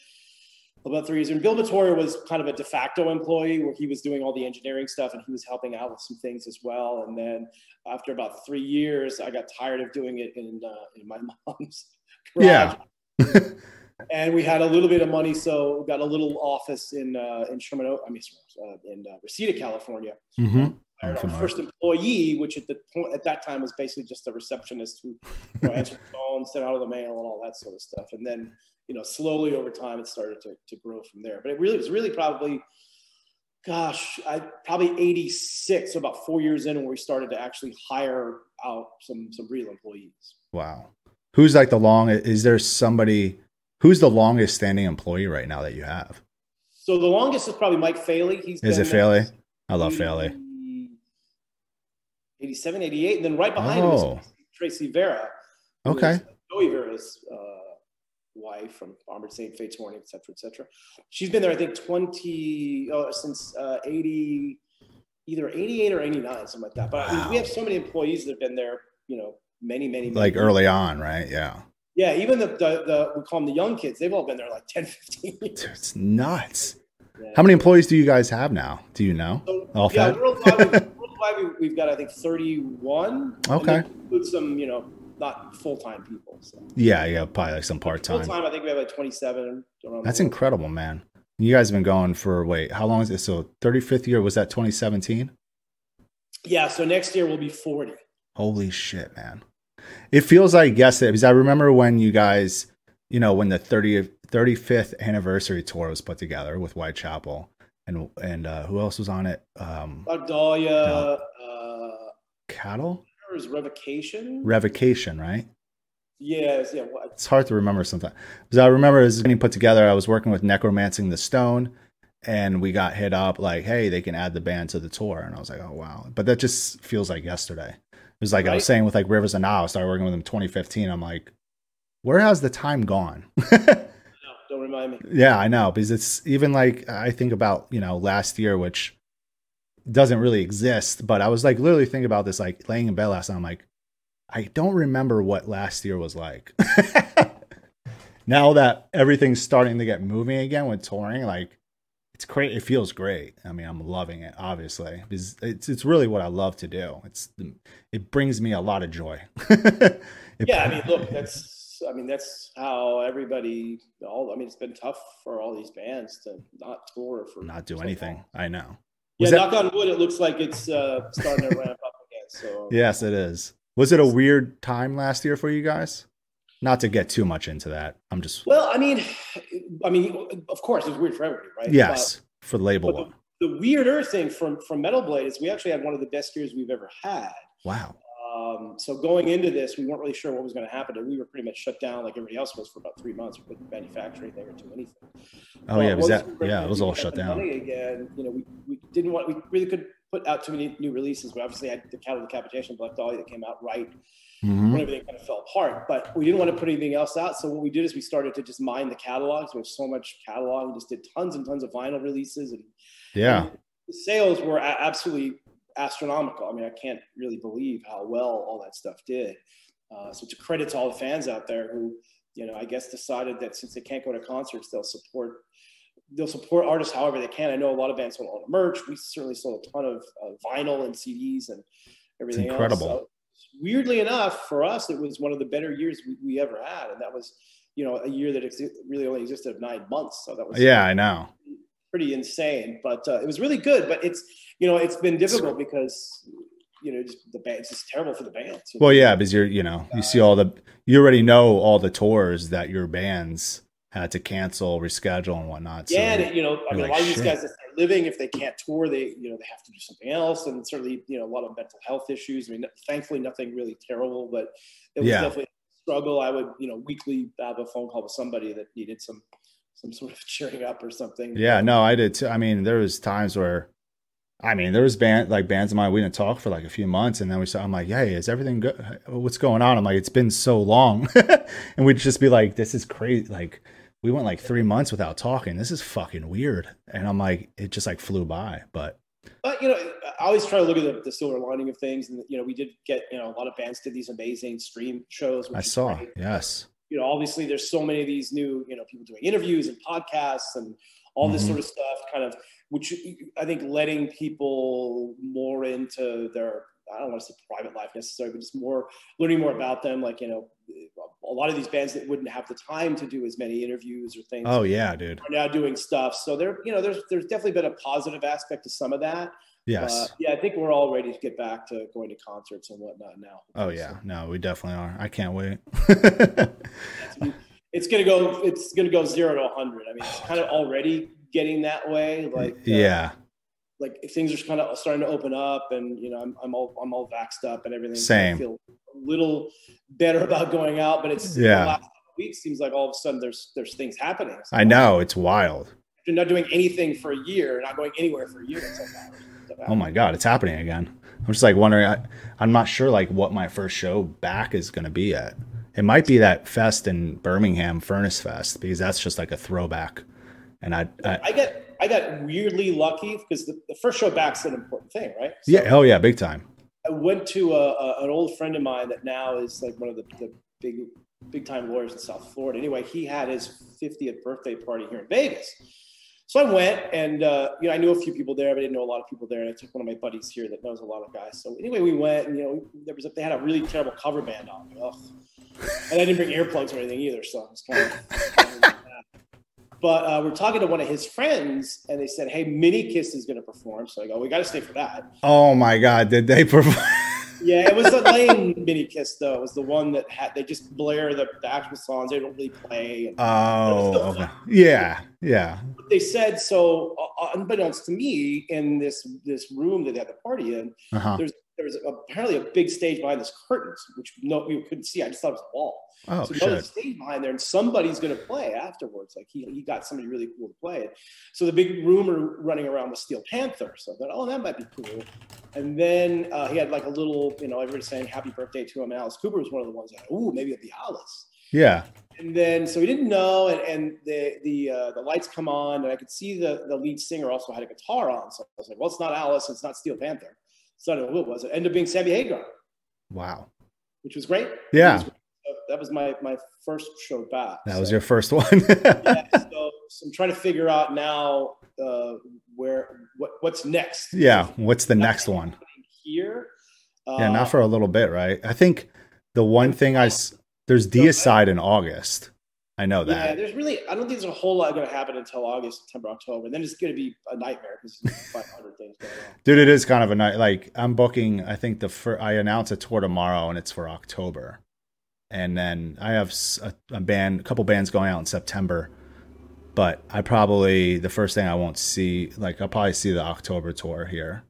about three years. And Bill Metoyer was kind of a de facto employee where he was doing all the engineering stuff and he was helping out with some things as well. And then after about three years, I got tired of doing it in, uh, in my mom's garage. Yeah. and we had a little bit of money, so we got a little office in uh, in Sherman, I mean, uh, in uh, Reseda, California. Mm-hmm. Our first employee, which at the point at that time was basically just a receptionist who you know, answered the phone, sent out of the mail, and all that sort of stuff. And then you know, slowly over time, it started to, to grow from there. But it really was really probably, gosh, I probably 86, so about four years in when we started to actually hire out some some real employees. Wow. Who's like the long is there somebody who's the longest standing employee right now that you have? So the longest is probably Mike Faley. He's is it Faley? I love Faley. 87, 88, and then right behind oh. him is Tracy Vera. Okay. Joey Vera's uh, wife from Armored Saint, Fates Warning, et cetera, et cetera. She's been there, I think, 20, oh, since uh, 80, either 88 or 89, something like that. But wow. I mean, we have so many employees that have been there, you know, many, many, many like years. early on, right? Yeah. Yeah. Even the, the, the, we call them the young kids, they've all been there like 10, 15 years. Dude, it's nuts. Yeah. How many employees do you guys have now? Do you know? So, all yeah, worldwide, worldwide, we've got, I think, 31. Okay. Include some, you know, not full time people. So. Yeah, yeah, probably like some part time. Full time, I think we have like 27. That's incredible, man. You guys have been going for wait, how long is it? So 35th year was that 2017? Yeah, so next year will be 40. Holy shit, man. It feels like yesterday because I remember when you guys, you know, when the 30th 35th anniversary tour was put together with Whitechapel and and uh, who else was on it? Um Dahlia, no. uh, Cattle? Is revocation. Revocation, right? Yes, yeah. Well, it's hard to remember sometimes. Because I remember as getting put together, I was working with Necromancing the Stone, and we got hit up like, "Hey, they can add the band to the tour," and I was like, "Oh wow!" But that just feels like yesterday. It was like right? I was saying with like Rivers and Nihil. I started working with them 2015. I'm like, where has the time gone? don't remind me. Yeah, I know because it's even like I think about you know last year, which doesn't really exist. But I was like literally thinking about this, like laying in bed last night. I'm like, I don't remember what last year was like. now that everything's starting to get moving again with touring, like it's great. It feels great. I mean, I'm loving it, obviously, because it's it's really what I love to do. It's it brings me a lot of joy. yeah, I mean, look, that's I mean that's how everybody. All I mean, it's been tough for all these bands to not tour for not do anything. Long. I know. Was yeah, that... knock on wood, it looks like it's uh, starting to ramp up again. So yes, it is. Was it a weird time last year for you guys? Not to get too much into that. I'm just well. I mean, I mean, of course, it's weird for everybody, right? Yes, for the label one. The, the weirder thing from from Metal Blade is we actually had one of the best years we've ever had. Wow. Um, so going into this, we weren't really sure what was going to happen. We were pretty much shut down like everybody else was for about three months. We couldn't manufacture anything or do anything. Oh yeah, was that? Yeah, it was all shut down. Again, you know, we, we didn't want. We really could put out too many new releases. We obviously had the Cattle Decapitation, Black Dahlia that came out right mm-hmm. when everything kind of fell apart. But we didn't want to put anything else out. So what we did is we started to just mine the catalogs. We have so much catalog. We just did tons and tons of vinyl releases, and yeah, and sales were absolutely astronomical. I mean, I can't really believe how well all that stuff did. Uh, so it's a credit to all the fans out there who you know, I guess decided that since they can't go to concerts, they'll support they'll support artists however they can. I know a lot of bands sold a lot of merch. We certainly sold a ton of uh, vinyl and CDs and everything. It's incredible. Else. So, weirdly enough, for us, it was one of the better years we, we ever had, and that was you know a year that ex- really only existed of nine months. So that was yeah, I know. Pretty insane, but uh, it was really good. But it's you know it's been difficult because you know just the band it's just terrible for the bands. Well, yeah, because you're you know you see all the you already know all the tours that your bands had to cancel, reschedule, and whatnot. So yeah, and, you know, I mean, like, a lot of these guys that are living, if they can't tour, they you know they have to do something else, and certainly you know a lot of mental health issues. I mean, thankfully nothing really terrible, but it was yeah. definitely a struggle. I would you know weekly have a phone call with somebody that needed some some sort of cheering up or something. Yeah, no, I did too. I mean, there was times where I mean, there was band like bands of mine. We didn't talk for like a few months, and then we saw. I'm like, "Hey, is everything good? What's going on?" I'm like, "It's been so long," and we'd just be like, "This is crazy." Like, we went like three months without talking. This is fucking weird. And I'm like, it just like flew by. But but you know, I always try to look at the, the, silver lining of things. And you know, we did get you know a lot of bands did these amazing stream shows. I saw, great. yes. You know, obviously, there's so many of these new you know people doing interviews and podcasts and all this mm-hmm. sort of stuff. Kind of, which I think letting people more into their I don't want to say private life necessarily, but just more learning more about them. Like, you know, a lot of these bands that wouldn't have the time to do as many interviews or things. Oh yeah, dude. Are now doing stuff. So there, you know, there's there's definitely been a positive aspect to some of that. Yes. Uh, yeah, I think we're all ready to get back to going to concerts and whatnot now. Oh yeah, so. no, we definitely are. I can't wait. it's gonna go. It's gonna go zero to hundred. I mean, it's kind of already getting that way. Like uh, yeah like things are kind of starting to open up and you know I'm, I'm all I'm all vaxxed up and everything. Same. I feel a little better about going out, but it's yeah. last week seems like all of a sudden there's there's things happening. So I know it's wild. You're not doing anything for a year, not going anywhere for a year. oh my god, it's happening again. I'm just like wondering. I, I'm not sure like what my first show back is going to be at. It might be that fest in Birmingham, Furnace Fest, because that's just like a throwback. And I, I, I get I got weirdly lucky because the, the first show back's an important thing, right? So yeah. Oh yeah, big time. I went to a, a, an old friend of mine that now is like one of the, the big big time lawyers in South Florida. Anyway, he had his 50th birthday party here in Vegas. So I went, and uh, you know, I knew a few people there, but I didn't know a lot of people there. And I took one of my buddies here that knows a lot of guys. So anyway, we went, and you know, there was a, they had a really terrible cover band on. Ugh. And I didn't bring earplugs or anything either, so I was kind of. But uh, we're talking to one of his friends, and they said, "Hey, Mini Kiss is going to perform." So I go, "We got to stay for that." Oh my god, did they perform? yeah, it was a lame Mini Kiss though. It was the one that had they just blare the, the actual songs. They don't really play. oh, okay. yeah, yeah. But they said so. Uh, unbeknownst to me, in this this room that they had the party in, uh-huh. there's there's apparently a big stage behind this curtains, which no we couldn't see. I just thought it was a wall. Oh, so shit. there's a stage behind there, and somebody's going to play afterwards. Like he, he got somebody really cool to play it. So the big rumor running around was Steel Panther. So I thought, oh, that might be cool. And then uh, he had like a little, you know, everybody saying happy birthday to him. And Alice Cooper was one of the ones that, oh, maybe it'd be Alice. Yeah. And then so he didn't know, and, and the the uh, the lights come on, and I could see the the lead singer also had a guitar on. So I was like, well, it's not Alice, it's not Steel Panther. So I don't know who it was. It ended up being Sammy Hagar. Wow. Which was great. Yeah. Was great. that was my my first show back. That so, was your first one. yeah, so, so, I'm trying to figure out now uh, where what what's next. Yeah, what's the next one? Here. Uh, yeah, not for a little bit, right? I think the one thing I there's Deicide in August. I know that. Yeah, there's really, I don't think there's a whole lot going to happen until August, September, October. And then it's going to be a nightmare because 500 things going on. Dude, it is kind of a night. Like, I'm booking, I think the fir- I announce a tour tomorrow and it's for October. And then I have a, a band, a couple bands going out in September. But I probably, the first thing I won't see, like, I'll probably see the October tour here.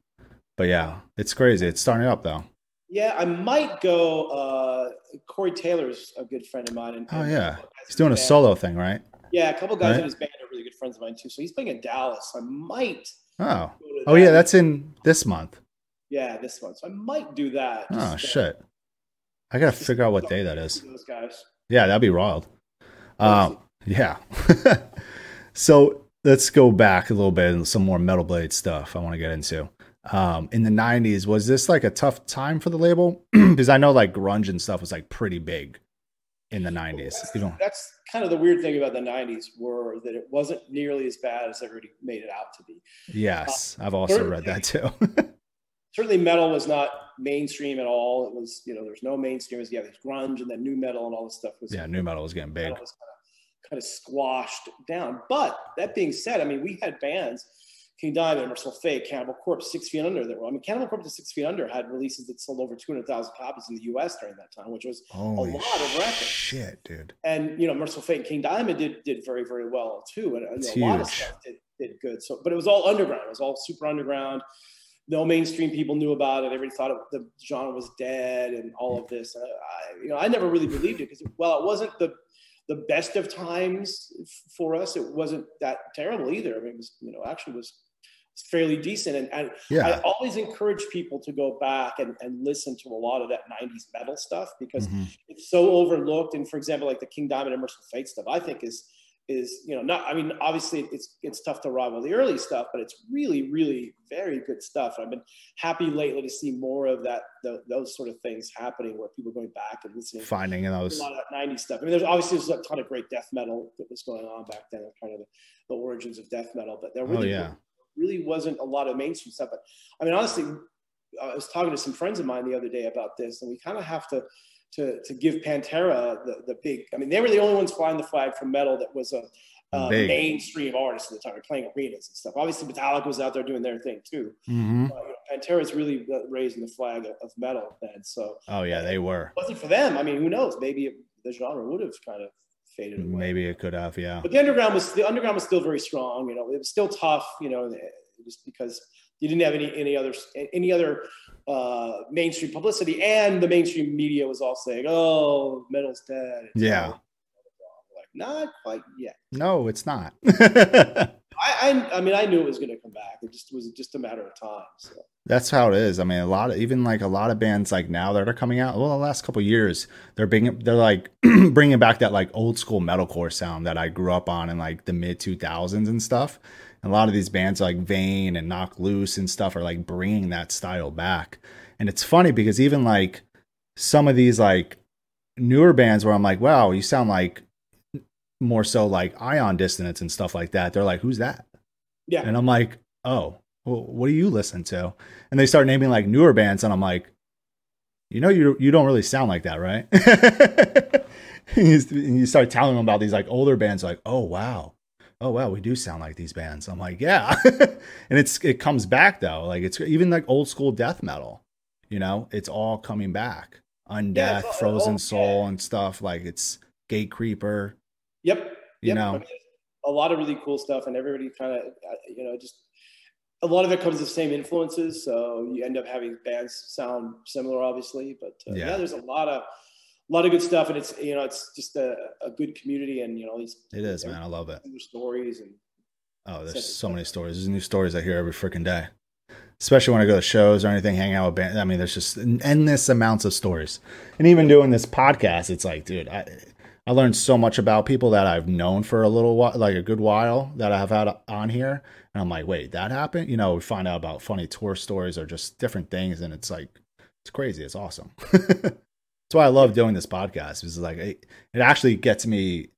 But yeah, it's crazy. It's starting up though. Yeah, I might go. Uh, Corey Taylor's a good friend of mine. And, oh yeah, he's doing a band. solo thing, right? Yeah, a couple guys right? in his band are really good friends of mine too. So he's playing in Dallas. I might. Oh. Oh yeah, that's in this month. Yeah, this month. So I might do that. Oh shit! I gotta figure out what day that is. Those guys. Yeah, that'd be wild. Um, yeah. so let's go back a little bit and some more Metal Blade stuff I want to get into um, in the 90s was this like a tough time for the label because i know like grunge and stuff was like pretty big in the 90s. That's, You know, that's kind of the weird thing about the 90s were that it wasn't nearly as bad as everybody made it out to be. yes, I've also read that too. Certainly metal was not mainstream at all. It was, you know, there's no mainstream. It was, yeah, there's grunge and then new metal and all this stuff was yeah, new metal was getting big. was kind of, kind of squashed down. But that being said, I mean, we had bands, King Diamond, Mercyful Fate, Cannibal Corpse, Six Feet Under. That were, I mean, Cannibal Corpse and Six Feet Under had releases that sold over 200,000 copies in the U.S. during that time, which was Holy a lot of records. shit, dude. And you know, Mercyful Fate and King Diamond did did very very well too, and, and a lot of stuff did, did good. So, but it was all underground. It was all super underground. No mainstream people knew about it. Everybody thought it, the genre was dead and all of this. Uh, I, you know, I never really believed it because, well, it wasn't the the best of times for us. It wasn't that terrible either. I mean, it was, you know, actually was fairly decent. And, and I always encourage people to go back and, and listen to a lot of that 90s metal stuff because Mhm. it's so overlooked. And for example, like the King Diamond and Mercyful Fate stuff, I think is is you know not. I mean, obviously it's it's tough to rival the early stuff, but it's really really very good stuff. I've been happy lately to see more of that tho- those sort of things happening where people are going back and listening. Finding those. A lot of that 90s stuff. I mean, there's obviously there's a ton of great death metal that was going on back then, kind of the, the origins of death metal. But there Oh, really yeah. Really wasn't a lot of mainstream stuff. But I mean, honestly, I was talking to some friends of mine the other day about this, and we kind of have to to to give Pantera the the big. I mean, they were the only ones flying the flag for metal that was a, a mainstream artist at the time, playing arenas and stuff. Obviously, Metallica was out there doing their thing too. Mhm. Uh, you know, Pantera's really raising the flag of, of metal then. So Oh, yeah, they were. it wasn't for them. I mean, who knows? Maybe it, the genre would have kind of faded away. Maybe it could have, yeah. But the underground was the underground was still very strong. You know, it was still tough. You know, just because you didn't have any any other any other uh, mainstream publicity, and the mainstream media was all saying, "Oh, metal's dead." It's Yeah. Like, not quite yet. No, it's not. I, I, I mean, I knew it was going to come back. It just was just a matter of time. So. That's how it is. I mean, a lot of even like a lot of bands like now that are coming out. Well, the last couple years, they're bringing they're like bringing back that like old school metalcore sound that I grew up on in like the mid two thousands and stuff. And a lot of these bands like Vein and Knocked Loose and stuff are like bringing that style back. And it's funny because even like some of these like newer bands where I'm like, wow, you sound like more so like Ion Dissonance and stuff like that. They're like, who's that? Yeah. And I'm like, oh, well, what do you listen to? And they start naming like newer bands, and I'm like, you know, you you don't really sound like that, right? and you, start telling them about these like older bands, like, oh wow, oh wow, we do sound like these bands. I'm like, yeah, and it's it comes back though, like it's even like old school death metal, you know, it's all coming back. Undeath, Yeah, all- Frozen all- Soul, yeah. and stuff like it's Gatecreeper. Yep. You yep. know. I mean, a lot of really cool stuff, and everybody kind of, you know, just a lot of it comes with the same influences. So you end up having bands sound similar, obviously. But uh, yeah. Yeah. there's a lot of, a lot of good stuff, and it's you know, it's just a, a good community, and you know, these It is, man. I love it. Stories and Oh, there's so many stories. There's new stories I hear every freaking day. Especially when I go to shows or anything, hang out with bands. I mean, there's just endless amounts of stories. And even doing this podcast, it's like, dude, I I learned so much about people that I've known for a little while, like a good while, that I've had on here. And I'm like, wait, that happened? You know, we find out about funny tour stories or just different things, and it's like, it's crazy. It's awesome. That's why I love doing this podcast. Because like, it, it actually gets me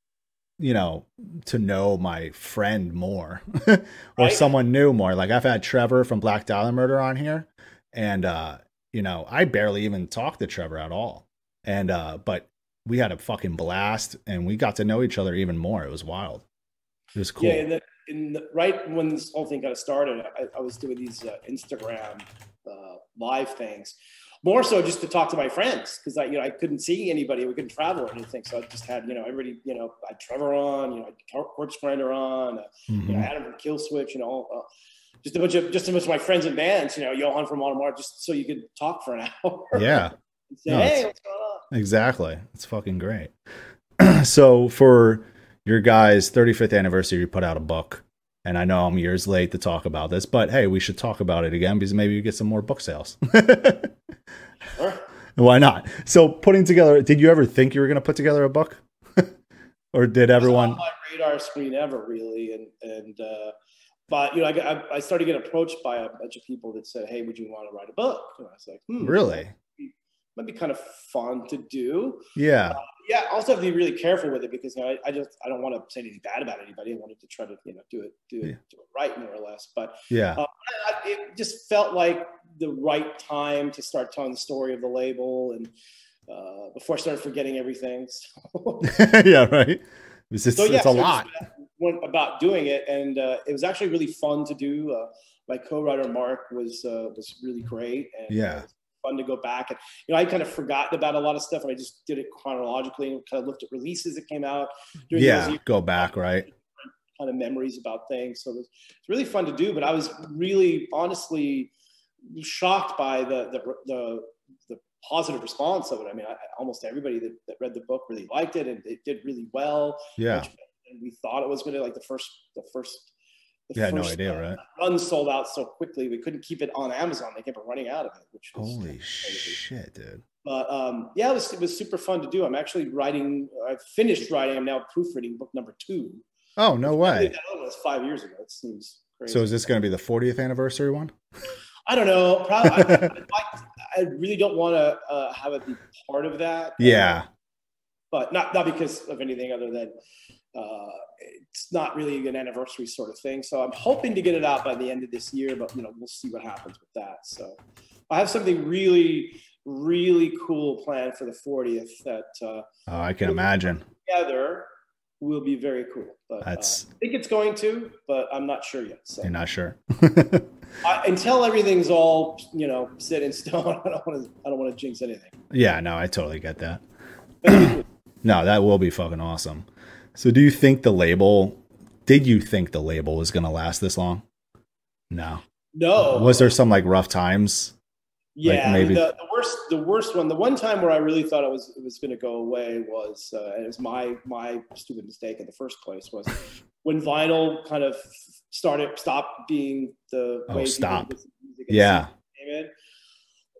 you know, to know my friend more or Right. someone new more. Like I've had Trevor from Black Dahlia Murder on here, and uh, you know, I barely even talked to Trevor at all. And uh, but we had a fucking blast, and we got to know each other even more. It was wild. It was cool. yeah. In the, in the, right when this whole thing kind of started, I, I was doing these uh, Instagram uh, live things, more so just to talk to my friends because I, you know, I couldn't see anybody. We couldn't travel or anything, so I just had, you know, everybody, you know, I had Trevor on, you know, I had Corpsegrinder on, uh, you know, Mhm. Adam from Killswitch, you know, uh, just a bunch of just a bunch of my friends and bands, you know, Johan from Amon Amarth, just so you could talk for an hour. Yeah, say, No, hey, what's going on? Exactly. It's fucking great. so for your guys' 35th anniversary, you put out a book. And I know I'm years late to talk about this, but hey, we should talk about it again because maybe you get some more book sales. Sure. Why not? So putting together, did you ever think you were going to put together a book? or did everyone? my radar screen ever really, and and uh, but you know, I, I I started getting approached by a bunch of people that said, hey, would you want to write a book? And I was like, hmm, Really? Might be kind of fun to do. Yeah. yeah, also have to be really careful with it because you know, I, I, just I don't want to say anything bad about anybody. I wanted to try to you know do it do it, yeah. do it right more or less. But yeah, uh, I, it just felt like the right time to start telling the story of the label and uh, before I started forgetting everything. So. yeah, right. It's just, so, yeah, it's a so lot. Went about doing it, and uh, it was actually really fun to do. Uh, my co-writer Mark was uh, was really great, and yeah, fun to go back and you know I kind of forgotten about a lot of stuff, and I just did it chronologically and kind of looked at releases that came out. yeah, go back, right? Kind of memories about things, so it was, it's really fun to do. But I was really, honestly, shocked by the the the, the positive response of it. I mean, I, almost everybody that, that read the book really liked it, and it did really well. Yeah, and we thought it was going to like the first the first the yeah, no idea, right? Run sold out so quickly, we couldn't keep it on Amazon. They kept running out of it, which holy shit, dude. But um, yeah, it was it was super fun to do. I'm actually writing. I finished writing. I'm now proofreading book number two. Oh no way! That was five years ago. It seems crazy. So is this going to be the 40th anniversary one? I don't know. Probably. I, I, I, really don't want to uh, have it be part of that. Yeah. But not not because of anything other than uh, it's not really an anniversary sort of thing. So I'm hoping to get it out by the end of this year, but you know, we'll see what happens with that. So I have something really, really cool planned for the 40th that uh, oh, I can imagine together will be very cool. But That's... Uh, I think it's going to, but I'm not sure yet. So you're not sure. I, until everything's all you know set in stone, I don't want to. I don't want to jinx anything. Yeah, no, I totally get that. no, that will be fucking awesome. So do you think the label did you think the label was going to last this long? No. No. Was there some like rough times? Yeah, like maybe the, the, worst the worst one, the one time where I really thought it was it was going to go away was uh, and it was my my stupid mistake in the first place was when vinyl kind of started stopped being the oh, way stop. Yeah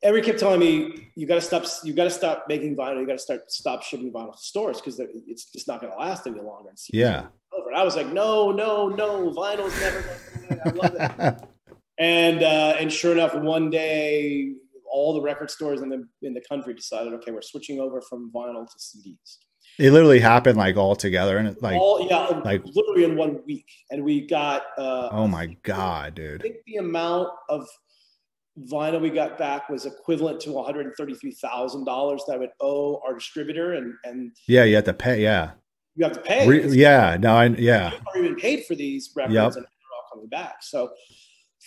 everybody kept telling me you got to stop you got to stop making vinyl. You got to start stop shipping vinyl to stores because it's just not going to last any longer. And yeah. Over. i was like no no no. Vinyl's never going to i love it. And uh, and sure enough one day all the record stores in the in the country decided okay we're switching over from vinyl to cds it literally happened like all together and like all, yeah like literally in one week. And we got uh oh my god dude. i think the amount of vinyl we got back was equivalent to $133,000 that I would owe our distributor. And, and yeah, you have to pay. Yeah. You have to pay. Re- yeah. No, I, yeah. Already been paid for these records yep. and they're all coming back. So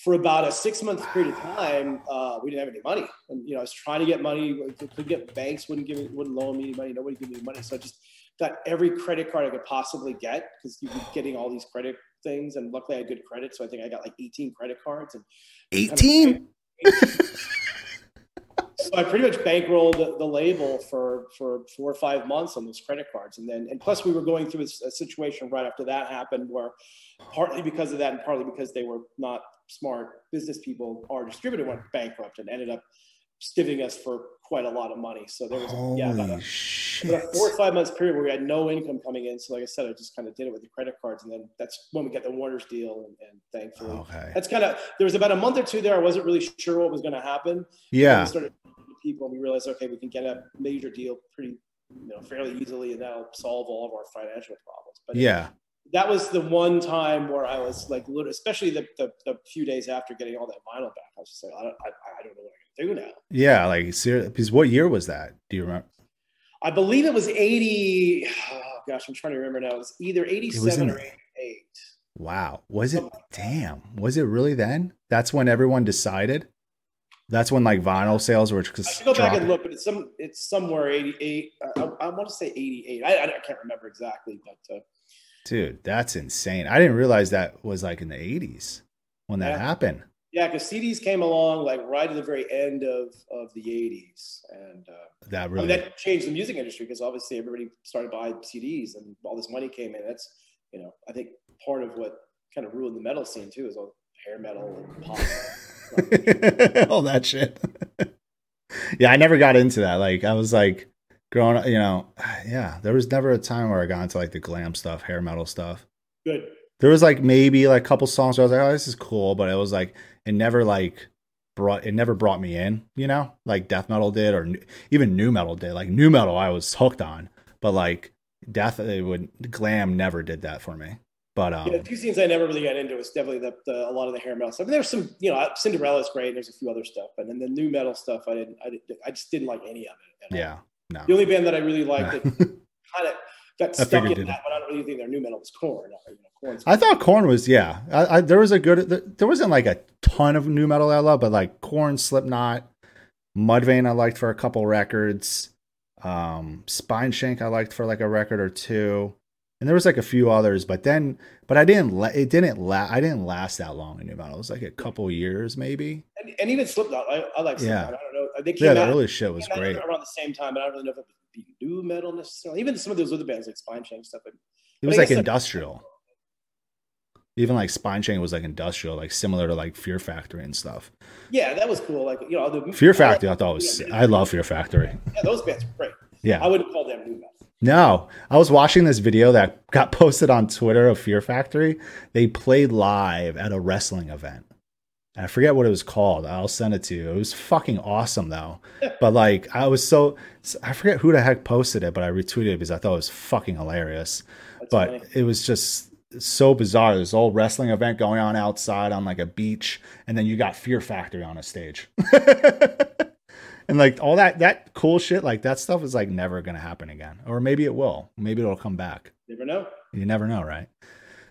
for about a six month period of time, uh, we didn't have any money. And, you know, I was trying to get money, could get banks, wouldn't give me, wouldn't loan me money. Nobody give me money. So I just got every credit card I could possibly get because you'd be getting all these credit things. And luckily I had good credit. So I think I got like 18 credit cards and 18 so I pretty much bankrolled the, the, label for for four or five months on those credit cards, and then and plus we were going through a, a, situation right after that happened where, partly because of that, and partly because they were not smart business people, our distributor went bankrupt and ended up stiffing us for quite a lot of money. So there was Holy yeah about a, about a, four or five months period where we had no income coming in. So like I said, I just kind of did it with the credit cards, and then that's when we got the Warner's deal, and, and thankfully okay. that's kind of there was about a month or two there. I wasn't really sure what was going to happen. Yeah, we started people, and we realized okay, we can get a major deal pretty you know fairly easily, and that'll solve all of our financial problems. But yeah. that was the one time where I was like, especially the, the, the, few days after getting all that vinyl back, I was just like, I don't, I, I don't know what do now. Yeah, like because what year was that? Do you remember? I believe it was eighty. Oh, gosh, I'm trying to remember now. It was either eighty-seven was or eighty-eight. Wow, was it? Damn, was it really then? That's when everyone decided. That's when like vinyl sales were just. I should go back and look, but it's some it's somewhere eighty-eight. I, I want to say eighty-eight. I, I, can't remember exactly, but. Uh, Dude, that's insane. I didn't realize that was like in the 80s when that yeah. happened. Yeah, because CDs came along like right at the very end of, of the 80s. And uh, that really I mean, that changed the music industry because obviously everybody started buying CDs and all this money came in. That's, you know, I think part of what kind of ruined the metal scene too is all hair metal and pop. all that shit. yeah, I never got into that. Like, I was like, growing up, you know, yeah, there was never a time where I got into like the glam stuff, hair metal stuff. Good. There was like maybe like a couple songs where I was like, oh, this is cool, but it was like it never like brought it never brought me in, you know, like death metal did or even new metal did. Like new metal, I was hooked on, but like death, it would glam never did that for me. But um, yeah, the two scenes I never really got into was definitely the, the a lot of the hair metal stuff. I mean, there's some, you know, Cinderella's great. And there's a few other stuff, but then the new metal stuff, I didn't, I didn't, I just didn't like any of it. Yeah, no. The only band that I really liked that kind of got stuck in that, but I don't really think their nu metal was. You know, I thought Korn was, yeah. I, I, there was a good, there wasn't like a ton of new metal I love, but like Korn, Slipknot, Mudvayne I liked for a couple records. Um, Spineshank I liked for like a record or two and there was like a few others, but then, but I didn't, la- it didn't last, I didn't last that long in new metal. It was like a couple years maybe. And, and even Slipknot, I, I like Slipknot. Yeah. I don't know. They came yeah, the early shit was great. Around the same time, but I don't really know if it would be nu metal necessarily. Even some of those other bands like Spineshank stuff. But, it was like industrial. even like Spineshank was like industrial, like similar to like Fear Factory and stuff. Yeah, that was cool. Like you know, the Fear Factory, I, I thought was I love Fear Factory. Yeah, those bands were great. Yeah, I wouldn't call them new metal. No, I was watching this video that got posted on Twitter of Fear Factory. They played live at a wrestling event. I forget what it was called. I'll send it to you. It was fucking awesome though. but like I was so I forget who the heck posted it, but I retweeted it because I thought it was fucking hilarious. That's but funny. it was just so bizarre. This old wrestling event going on outside on like a beach, and then you got Fear Factory on a stage. and like all that that cool shit like that stuff is like never gonna happen again or maybe it will maybe it'll come back never know you never know right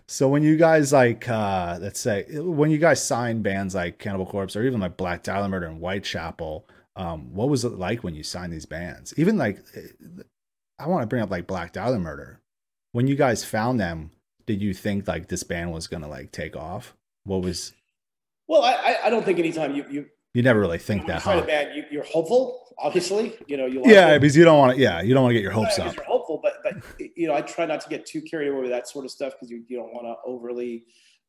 so when you guys like uh let's say when you guys sign bands like cannibal corpse or even like black dahlia murder and whitechapel um what was it like when you signed these bands even like i want to bring up like black dahlia murder when you guys found them did you think like this band was gonna like take off what was well i i don't think anytime you you you never really think that, huh? Bad, you, are hopeful, obviously. You know, you yeah, because you don't want to. Yeah, you don't want to get your hopes up. But you know, I try not to get too carried away with that sort of stuff because you, you don't want to overly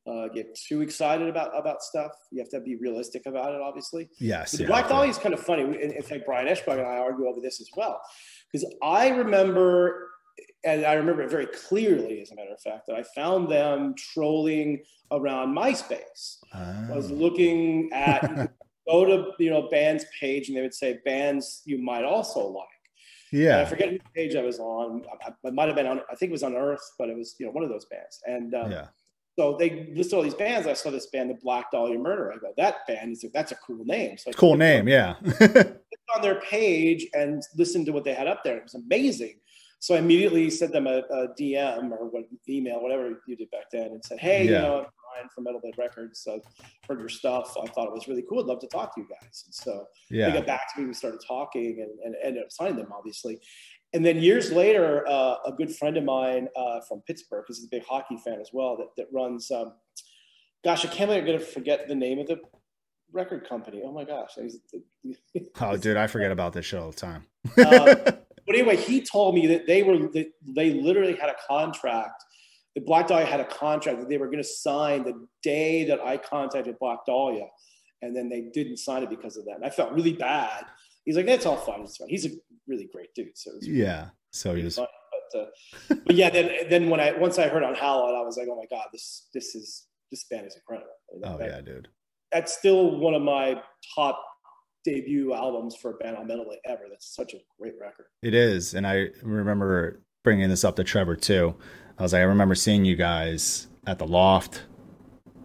uh, get too excited about about stuff. You have to be realistic about it, obviously. Yes. But the yeah, Black Dahlia is kind of funny. In, in fact, Brian Eschbach and I argue over this as well, because I remember and I remember it very clearly, as a matter of fact, that I found them trolling around MySpace. Oh. I was oh. looking at go to you know band's page and they would say bands you might also like. Yeah, and I forget which page I was on. I, I might have been on. I think it was on Earth, but it was you know one of those bands. And um, yeah. So they listed all these bands. I saw this band, the Black Dahlia Murder. I go, that band is that's a cool name. So cool name, yeah. on their page and listened to what they had up there. It was amazing. So I immediately sent them a, a DM or what email, whatever you did back then, and said, "Hey, yeah. you know, From Metal Blade Records. So heard your stuff. I thought it was really cool. I'd love to talk to you guys. And so yeah. they got back to me. We started talking and, and ended up signing them, obviously. And then years later, uh, a good friend of mine uh, from Pittsburgh, because he's a big hockey fan as well, that, that runs, um, gosh, I can't believe I'm going to forget the name of the record company. Oh my gosh. oh, dude, I forget about this show all the time. uh, but anyway, he told me that they were, that they literally had a contract the Black Dahlia had a contract that they were going to sign the day that I contacted Black Dahlia, and then they didn't sign it because of that. And I felt really bad. He's like, "That's all fine. It's fine." He's a really great dude. So yeah, so he was. Fun. But, uh, but yeah, then then when I once I heard Unhallowed, I was like, "Oh my god, this this is this band is incredible." oh that, yeah, dude. That's still one of my top debut albums for a band on Metal ever. That's such a great record. It is, and I remember bringing this up to Trevor too. I was like, I remember seeing you guys at the Loft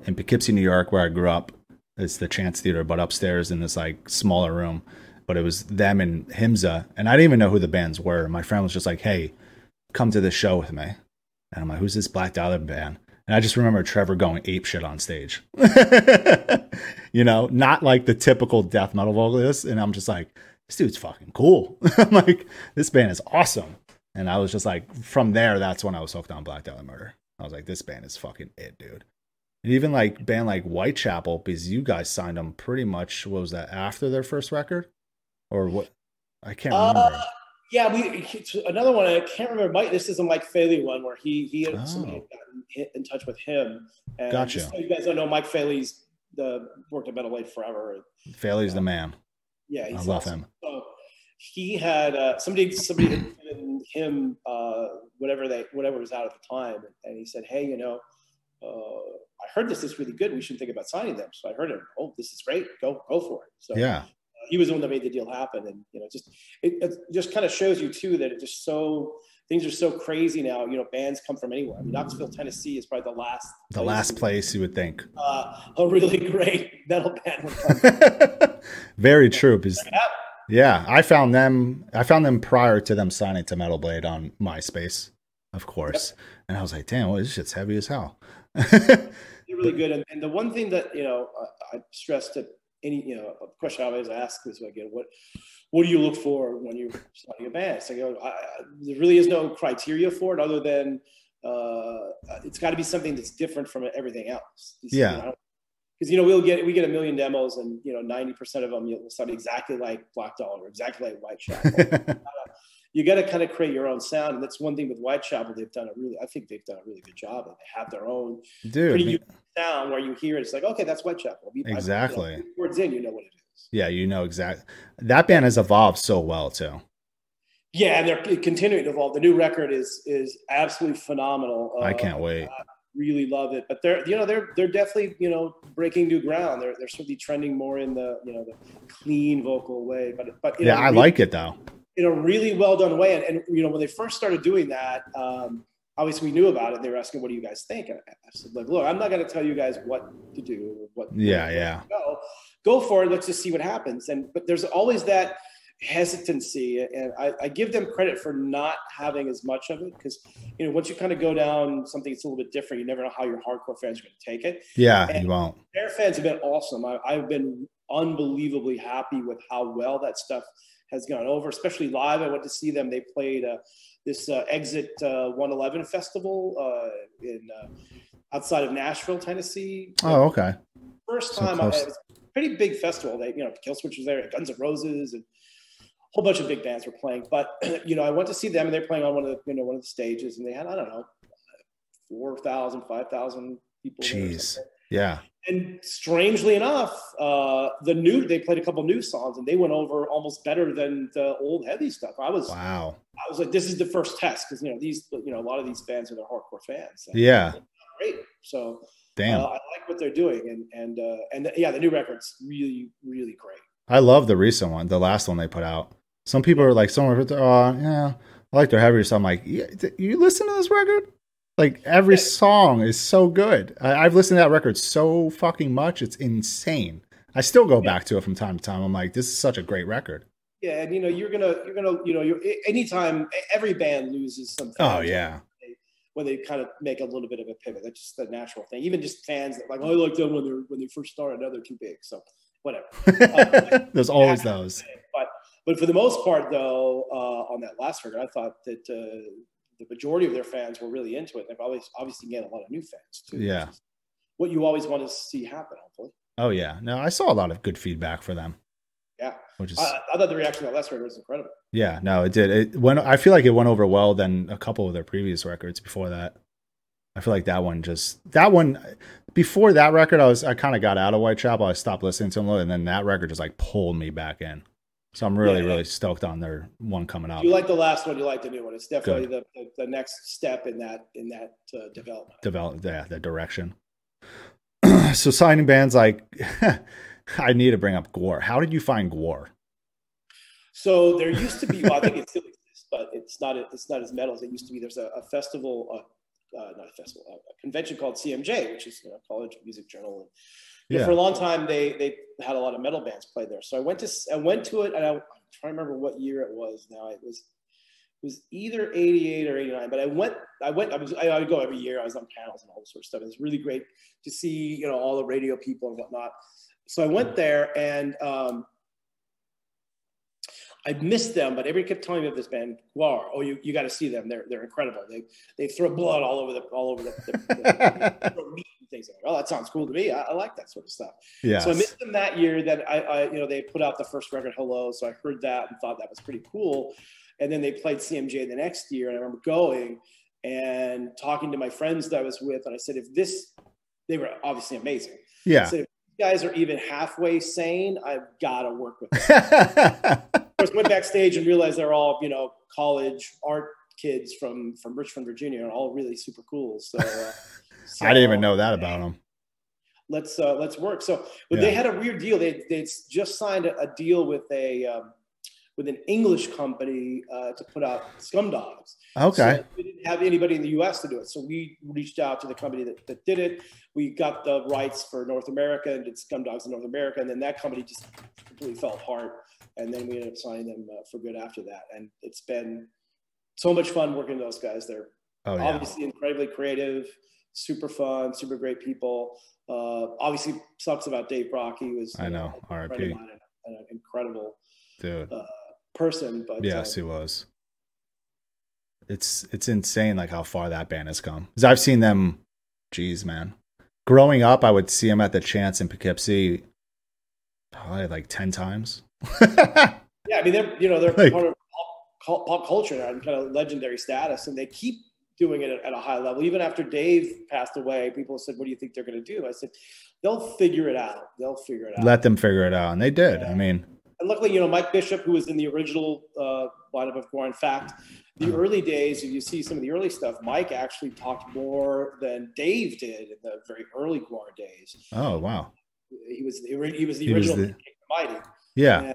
in Poughkeepsie, New York, where I grew up. It's the Chance Theater, but upstairs in this like smaller room. But it was them and Himsa, and I didn't even know who the bands were. My friend was just like, "Hey, come to this show with me," and I'm like, "Who's this Black Dahlia band?" And I just remember Trevor going ape shit on stage. you know, not like the typical death metal vocalist. And I'm just like, this dude's fucking cool. I'm like, this band is awesome. And I was just like, from there, that's when I was hooked on Black Dahlia Murder. I was like, this band is fucking it, dude. And even like band like Whitechapel, because you guys signed them pretty much. What was that after their first record, or what? I can't uh, remember. Uh, yeah, we another one. I can't remember. Mike, this is a Mike Faley one where he he had oh. somebody gotten in touch with him. And gotcha. So you guys don't know Mike Faley's the worked at Metal Blade forever. Faley's uh, the man. Yeah, I love awesome. him. So he had uh, somebody somebody had given him uh, whatever they whatever was out at the time, and he said, "Hey, you know, uh, I heard this is really good. We should think about signing them." So I heard him. Oh, this is great. Go go for it. So yeah, uh, he was the one that made the deal happen, and you know, just it, it just kind of shows you too that it just so things are so crazy now. You know, bands come from anywhere. I mean, Knoxville, Tennessee is probably the last the last place you would think uh, a really great metal band would come. Very true. Because yeah, I found them. I found them prior to them signing to Metal Blade on MySpace, of course. Yep. And I was like, damn, well, this shit's heavy as hell. They're really good. And, and, the one thing that you know I, I stress to any you know a question I always ask is again what what do you look for when you're starting a band? So, you know, I, there really is no criteria for it other than uh, it's got to be something that's different from everything else. yeah. Because you know we'll get we get a million demos and you know ninety percent of them will sound exactly like Black Dahlia or exactly like Whitechapel. you got to kind of create your own sound, and that's one thing with Whitechapel. They've done a really, I think they've done a really good job. Of they have their own Dude, pretty unique sound where you hear it, it's like okay, that's Whitechapel. Exactly. You know, words in, you know what it is. Yeah, you know exactly. That band has evolved so well too. Yeah, and they're continuing to evolve. The new record is is absolutely phenomenal. I can't uh, wait. I really love it. But they're you know they're they're definitely you know breaking new ground. They're they're certainly trending more in the you know the clean vocal way. But but yeah, know, I really, like it though. In a really well done way. And, and you know when they first started doing that, um, obviously we knew about it. They were asking, "What do you guys think?" And I said, "Like, look, I'm not going to tell you guys what to do. What yeah, yeah. Go go for it. Let's just see what happens. And but there's always that hesitancy, and I, I give them credit for not having as much of it because you know once you kind of go down something that's a little bit different, you never know how your hardcore fans are going to take it. Yeah, and you won't. Their fans have been awesome. I, I've been unbelievably happy with how well that stuff has gone over, especially live. I went to see them. They played uh, this uh, Exit uh, 111 festival uh, in uh, outside of Nashville, Tennessee. Oh, okay. First time so I, it was pretty big festival. They, you know, Killswitch was there, Guns N' Roses, and whole bunch of big bands were playing. But you know, I went to see them, and they're playing on one of the, you know, one of the stages, and they had I don't know, 4,000, 5,000 people. Jeez, yeah. And strangely enough, uh, the new they played a couple new songs, and they went over almost better than the old heavy stuff. I was wow. I was like, this is the first test because you know these, you know, a lot of these bands are their hardcore fans. yeah. Great. So Damn. Uh, I like what they're doing, and and uh, and yeah, the new record's really really great. I love the recent one, the last one they put out. Some people are like, "Someone, oh yeah, I like their heavier." stuff. I'm like, yeah, you listen to this record? Like every yeah. song is so good. I, have listened to that record so fucking much; it's insane. I still go back to it from time to time. I'm like, this is such a great record. Yeah, and you know, you're gonna, you're gonna, you know, you're anytime every band loses something. Oh yeah when they kind of make a little bit of a pivot. That's just the natural thing. Even just fans that like, oh, I like them when they're when they first started. Now they're too big. So whatever. Uh, There's always those. But for the most part, though, uh, on that last record, I thought that uh, the majority of their fans were really into it. They've always obviously get a lot of new fans too. Yeah. What you always want to see happen, hopefully. Oh yeah, no, I saw a lot of good feedback for them. Yeah, which is I, I thought the reaction to that last record was incredible. Yeah, no, it did. It went. I feel like it went over well than a couple of their previous records before that. I feel like that one just that one before that record, I was I kind of got out of Whitechapel. I stopped listening to them, and then that record just like pulled me back in. So I'm really, yeah, really stoked on their one coming up. You like the last one, you like the new one. It's definitely the, the, the next step in that in that uh, development. Develop, yeah, the direction. so signing bands like I need to bring up Gwar. How did you find Gwar? So there used to be, well, I think it still exists, but it's not it's not as metal as it used to be. There's a, a festival, uh, uh, not a festival, a convention called CMJ, which is you know, College Music Journal. And, yeah. for a long time, they they had a lot of metal bands play there. So I went to I went to it, and I, am trying to remember what year it was. Now it was it was either 88 or 89 but i went i went i was i, I would go every year i was on panels and all this sort of stuff it was really great to see you know all the radio people and whatnot so i went there and um, I missed them, but everybody kept telling me of this band, Gwar. Oh, you, you got to see them. They're they're incredible. They they throw blood all over the all over the, the, the meat things. Like, oh, that sounds cool to me. I, I, like that sort of stuff. Yeah. So I missed them that year. Then I, I you know they put out the first record, Hell-O. So I heard that and thought that was pretty cool. And then they played CMJ the next year, and I remember going and talking to my friends that I was with, and I said, if this, they were obviously amazing. Yeah. Said, if you guys are even halfway sane, I've got to work with them. Of course, went backstage and realized they're all you know college art kids from from Richmond, Virginia, and all really super cool. So, uh, so I didn't even know that about them. Let's uh, let's work. So, but yeah. they had a weird deal. They they just signed a, a deal with a um, with an English company uh, to put out Scum Dogs. Okay. So we didn't have anybody in the U.S. to do it, so we reached out to the company that, that did it. We got the rights for North America and did Scum Dogs in North America, and then that company just completely fell apart. And then we ended up signing them uh, for good after that. And it's been so much fun working with those guys. They're Oh yeah. obviously incredibly creative, super fun, super great people. Uh, obviously, sucks about Dave Brockie. He was I know. a friend R.I.P. an incredible Dude. person. But Yes, uh, he was. It's it's insane like how far that band has come. Because I've seen them, geez, man. Growing up, I would see them at the Chance in Poughkeepsie, probably like ten times. yeah, I mean they're you know they're Like- part of pop, pop culture and kind of legendary status, and they keep doing it at, a high level. Even after Dave passed away, people said, "What do you think they're going to do?" I said, "They'll figure it out. They'll figure it out." Let them figure it out, and they did. I mean, and luckily, you know, Mike Bishop, who was in the original uh, lineup of Gwar, in fact, the early days, if you see some of the early stuff, Mike actually talked more than Dave did in the very early Gwar days. oh wow, He was the, he was the He was original the- Mighty. yeah,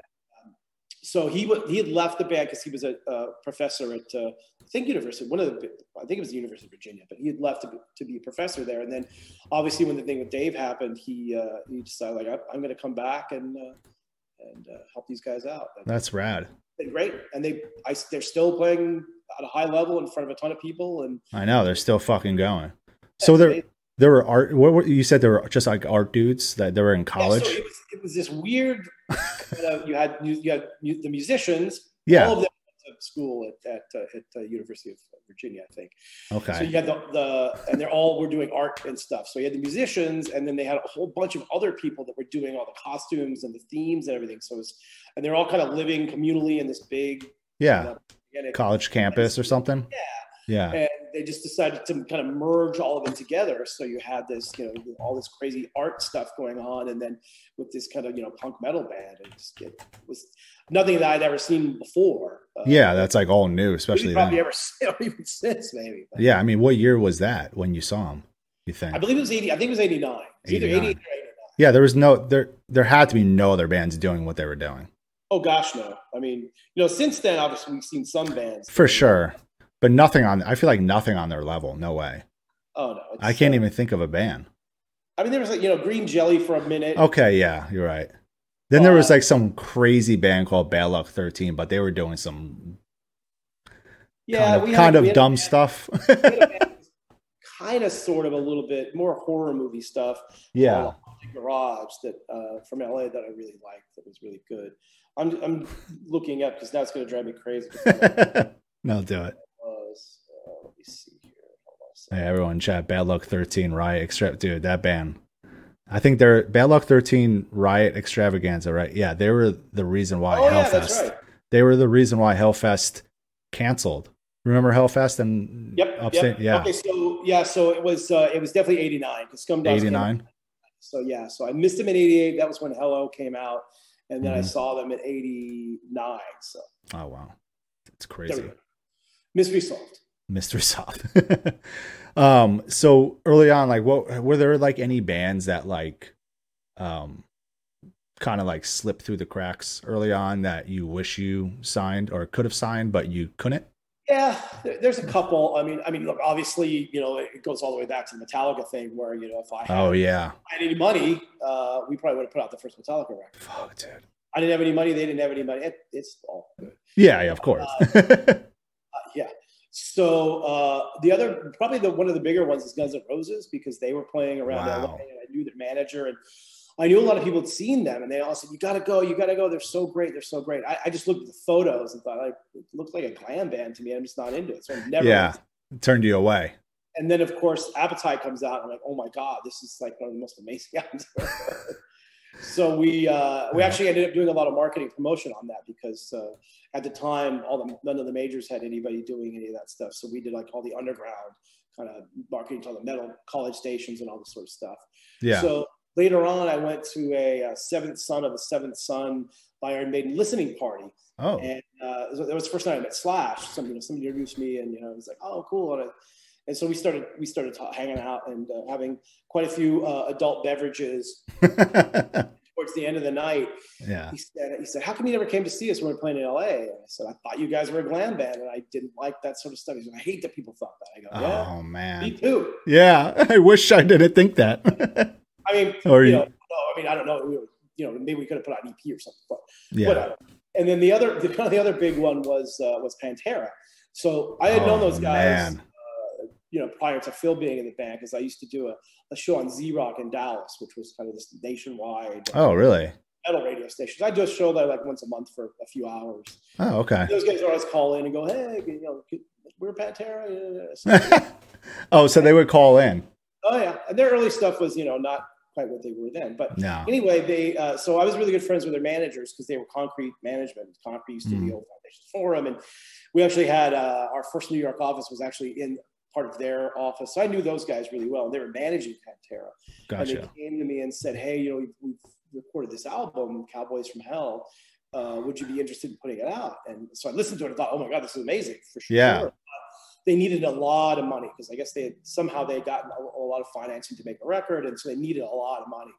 So he wa he had left the band because he was a, a professor at uh, I think University one of the I think it was the University of Virginia, but he had left to be, to be a professor there. And then obviously when the thing with Dave happened, he uh, he decided like I- I'm going to come back and uh, and uh, help these guys out. And that's rad. great, and they I, they're still playing at a high level in front of a ton of people. And I know they're still fucking going. So there, they- there were art. What were, you said there were just like art dudes that they were in yeah, college. so it, was, this weird. kind of, you had you, you had the musicians. yeah. all of them went to school at at, uh, at uh, University of Virginia, I think. Okay. So you had the, the and they're all were doing art and stuff. So you had the musicians, and then they had a whole bunch of other people that were doing all the costumes and the themes and everything. So it's and they're all kind of living communally in this big Yeah. organic- College campus or something. Yeah. Yeah. and they just decided to kind of merge all of it together. So you had this, you know, all this crazy art stuff going on, and then with this kind of you know punk metal band, it just it was nothing that I'd ever seen before. Uh, Yeah, that's like all new, especially probably then. ever or even since maybe. But Yeah, I mean, what year was that when you saw them? You think? I believe it was eighty. I think it was eighty nine. Either 89. eighty eight or eighty nine. Yeah, there was no there. There had to be no other bands doing what they were doing Oh gosh, no. I mean, you know, since then, obviously we've seen some bands for sure, but nothing on. I feel like nothing on their level. No way. Oh no, I can't uh, even think of a band. I mean, there was like you know Green Jelly for a minute. Okay, yeah, you're right. Then there was Uh, like some crazy band called Bad Luck Thirteen, but they were doing some yeah, kind of, had- kind of a dumb band- stuff. kind of sort of a little bit more horror movie stuff. yeah, Garage that uh, from LA that I really liked. That was really good. I'm I'm looking up because now it's going to drive me crazy. no, do it. Was, let me see here. Hold on a. Hey, everyone, chat. Bad Luck Thirteen Riot Extra, dude. That band. I think they're Bad Luck Thirteen Riot Extravaganza, right? Yeah, they were the reason why Oh yeah, Hellfest. that's right. They were the reason why Hellfest canceled. Remember Hellfest and Yep. upstate? yep. Yeah, Okay, so yeah, so it was uh, it was definitely '89 because Scum Dogs eighty came out. nine. So yeah, so I missed them in '88. That was when Hell-O came out, and then I Mhm. saw them in '89. So Oh wow, we crazy. Mystery solved. Mystery solved. um, so early on, like, what were there like any bands that like, um, kind of like slipped through the cracks early on that you wish you signed or could have signed but you couldn't? Yeah, there's a couple. I mean, I mean, look, obviously, you know, it goes all the way back to the Metallica thing, where you know, if I had, Oh yeah, had any money, uh, we probably would have put out the first Metallica record. fuck, dude. I didn't have any money; they didn't have any money. It, it's all good. Yeah, yeah, of course. Uh. So uh, the other, probably the one of the bigger ones is Guns N' Roses because they were playing around Wow. LA, and I knew their manager, and I knew a lot of people had seen them, and they all said, "You got to go, you got to go. They're so great, they're so great." I, I just looked at the photos and thought, like, it looks like a glam band to me. I'm just not into it, so I never. Yeah. Turned you away. And then, of course, Appetite comes out. And I'm like, oh my god, this is like one of the most amazing albums. I've ever heard." so we uh, we actually ended up doing a lot of marketing promotion on that because uh, at the time, all the none of the majors had anybody doing any of that stuff. So we did like all the underground kind of marketing to all the metal college stations and all this sort of stuff. Yeah. So later on, I went to a, uh Seventh Son of the Seventh Son by Iron Maiden listening party. oh, And uh, it was- that was the first time I met Slash. Somebody, somebody introduced me, and you know, I was like, "Oh, cool!" And, I, and so we started, we started ta- hanging out and uh, having quite a few uh, adult beverages towards the end of the night, Yeah. he said, he said, how come you never came to see us when we were playing in LA? And I said, I thought you guys were a glam band and I didn't like that sort of stuff. He said, I hate that people thought that. I go, yeah, Oh me too. Yeah. I wish I didn't think that. I mean, Or you know, no, I mean, I don't know. We were, you know, maybe we could have put out an EP or something, but yeah. whatever. And then the other, the, the other big one was uh, was Pantera. So I had known Oh, those guys, man. Uh, you know, prior to Phil being in the band because I used to do a, a show on Z Rock in Dallas, which was kind of this nationwide Oh really? metal radio stations. I just a show there like once a month for a few hours. Oh okay. Those guys would always call in and go, "Hey, you know, we're Pantera." Oh, so they would call in. oh yeah, and their early stuff was, you know, not quite what they were then, but No. anyway, they uh, so I was really good friends with their managers because they were Concrete Management. Concrete used to be Mm. old Foundation Forum, and we actually had uh, our first New York office was actually in part of their office. So I knew those guys really well. and They were managing Pantera, and they came to me and said, "Hey, you know, we've, we've recorded this album, Cowboys from Hell. Uh, would you be interested in putting it out?" And so I listened to it and thought, "Oh my god, this is amazing for sure." Yeah. But They needed a lot of money because I guess they had, somehow they had gotten a, a lot of financing to make a record, and so they needed a lot of money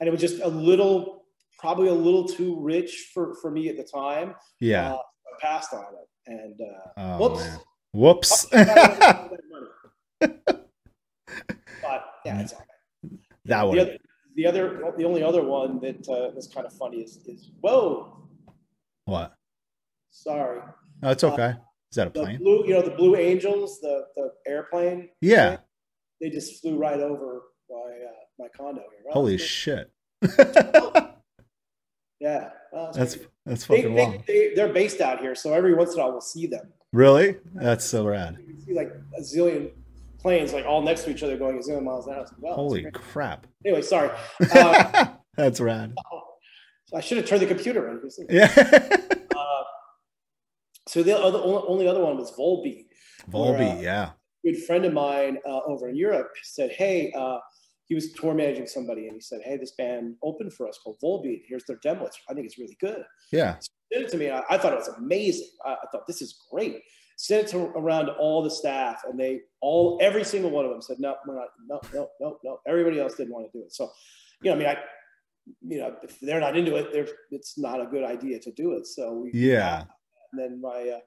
and it was just a little, probably a little too rich for for me at the time. Yeah. Uh, I passed on it, and uh, Oh whoops. man. Whoops. but yeah, it's all right. that The other, the other, the only other one that uh, was kind of funny is, is whoa, What? sorry, Oh, it's okay. Is that a plane? blue, you know, the Blue Angels, the the airplane, Yeah. they just flew right over my uh, my condo here. Holy shit. Yeah, well, That's that's they, fucking they, wild. they, they're based out here, so every once in a while we'll see them. Really? That's so rad. You can see like a zillion planes like all next to each other going a zillion miles an hour. Wow, Holy crap. Anyway, sorry. Uh, That's rad. so I should have turned the computer on. Yeah. Uh, so the other only, other one was Volby. Volbeat, uh, yeah. A good friend of mine uh, over in Europe said, "Hey." He was tour managing somebody, and he said, "Hey, this band opened for us called Volbeat. Here's their demo. It's, I think it's really good." Yeah. Sent it to me. I, I thought it was amazing. I, I thought this is great. Sent it to around all the staff, and they all every single one of them said, "No, we're not. No, no, no, no." Everybody else didn't want to do it. So, you know, I mean, I, you know, if they're not into it, they're, it's not a good idea to do it. So we, Yeah. And then my uh,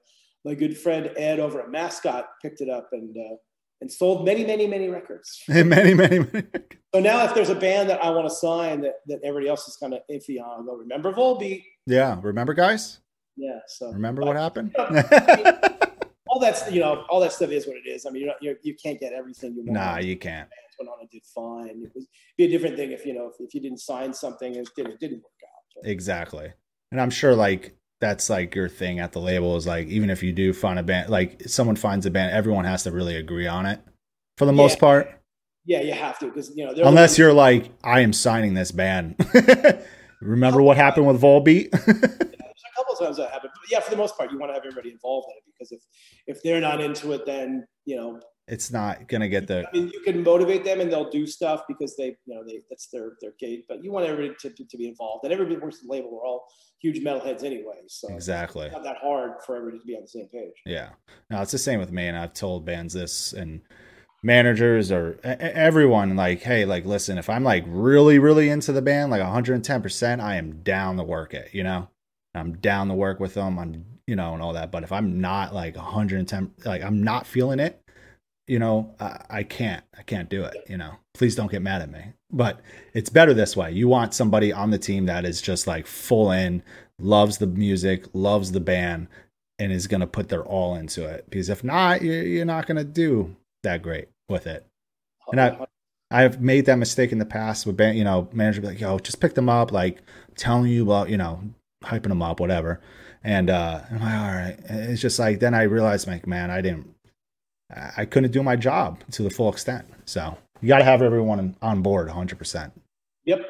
my good friend Ed over at Mascot picked it up and uh, and sold many, many, many records. many, many, many. So now, if there's a band that I want to sign that, that everybody else is kind of iffy on, they'll remember Volbeat. Yeah. Remember, guys? Yeah. So Remember what happened? all that's you know all that stuff is what it is. I mean, you're not, you're, you can't get everything you want. nah, you can't. Bands went on and did fine. It would be a different thing if you know if, if you didn't sign something and it didn't, it didn't work out. But, Exactly. And I'm sure like that's like your thing at the label is like even if you do find a band like someone finds a band, everyone has to really agree on it for the most part. yeah, you have to because you know Unless you're like, I am signing this band. Remember what happened with Volbeat? There's a couple times that happened, but yeah, for the most part, you want to have everybody involved in it because if if they're not into it, then you know, it's not gonna get the I mean, you can motivate them and they'll do stuff because they, you know, they that's their their gate. But you want everybody to, to, to be involved, and everybody works the label. We're all huge metalheads anyway, so exactly. it's not that hard for everybody to be on the same page. Yeah. No, it's the same with me. And I've told bands this and managers or everyone, like, hey, like, listen, if I'm like really, really into the band, like 110%, I am down to work it, you know? I'm down to work with them. I'm, you know, and all that. But if I'm not like 110, like, I'm not feeling it, you know, I, I can't, I can't do it, you know? Please don't get mad at me. But it's better this way. You want somebody on the team that is just like full in, loves the music, loves the band, and is going to put their all into it. Because if not, you're, not going to do that great with it. And I- I've made that mistake in the past with band, you know, manager be like, yo, just pick them up. Like, telling you about, you know, hyping them up, whatever. And uh, I'm like, all right. It's just like, then I realized, like, man, I didn't, I couldn't do my job to the full extent. So you got to have everyone on board 100%. Yep.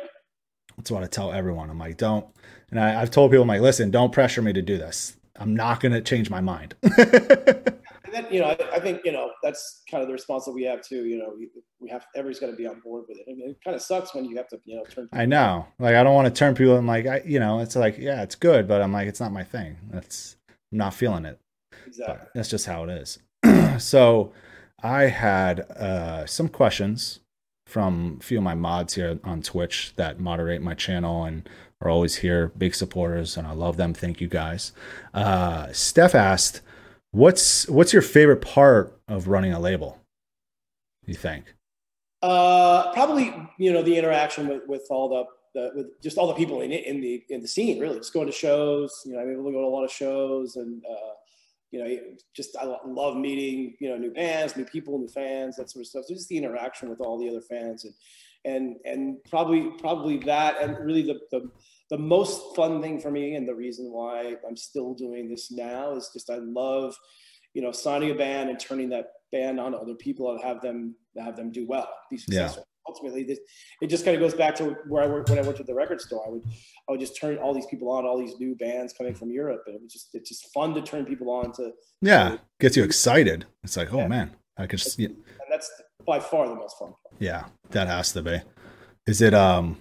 That's what I tell everyone. I'm like, don't, and I, I've told people, I'm like, listen, don't pressure me to do this. I'm not going to change my mind. And then, you know, I, I think, you know, that's kind of the response that we have too. You know, we, we have, everybody's got to be on board with it. I mean, it kind of sucks when you have to, you know, turn. I know. Like, I don't want to turn people. I'm like, I, you know, it's like, yeah, it's good, but I'm like, it's not my thing. That's, I'm not feeling it. Exactly. But that's just how it is. so I had uh, some questions from a few of my mods here on Twitch that moderate my channel and are always here, big supporters, and I love them. Thank you guys. Uh, Steph asked, "What's what's your favorite part of running a label?" You think? Uh, probably you know the interaction with with all the, the with just all the people in it, in the in the scene. Really, just going to shows. You know, I'm able to go to a lot of shows and. Uh, you know, just I love meeting, you know, new bands, new people, new fans, that sort of stuff. So just the interaction with all the other fans and and and probably probably that and really the, the the most fun thing for me and the reason why I'm still doing this now is just I love you know signing a band and turning that band on to other people and have them have them do well be successful. Ultimately this, it just kind of goes back to where I worked when I worked at the record store I would I would just turn all these people on all these new bands coming from Europe and it was just it's just fun to turn people on to yeah to, gets you excited it's like oh yeah. man I could just and that's by far the most fun. Yeah, that has to be. Is it um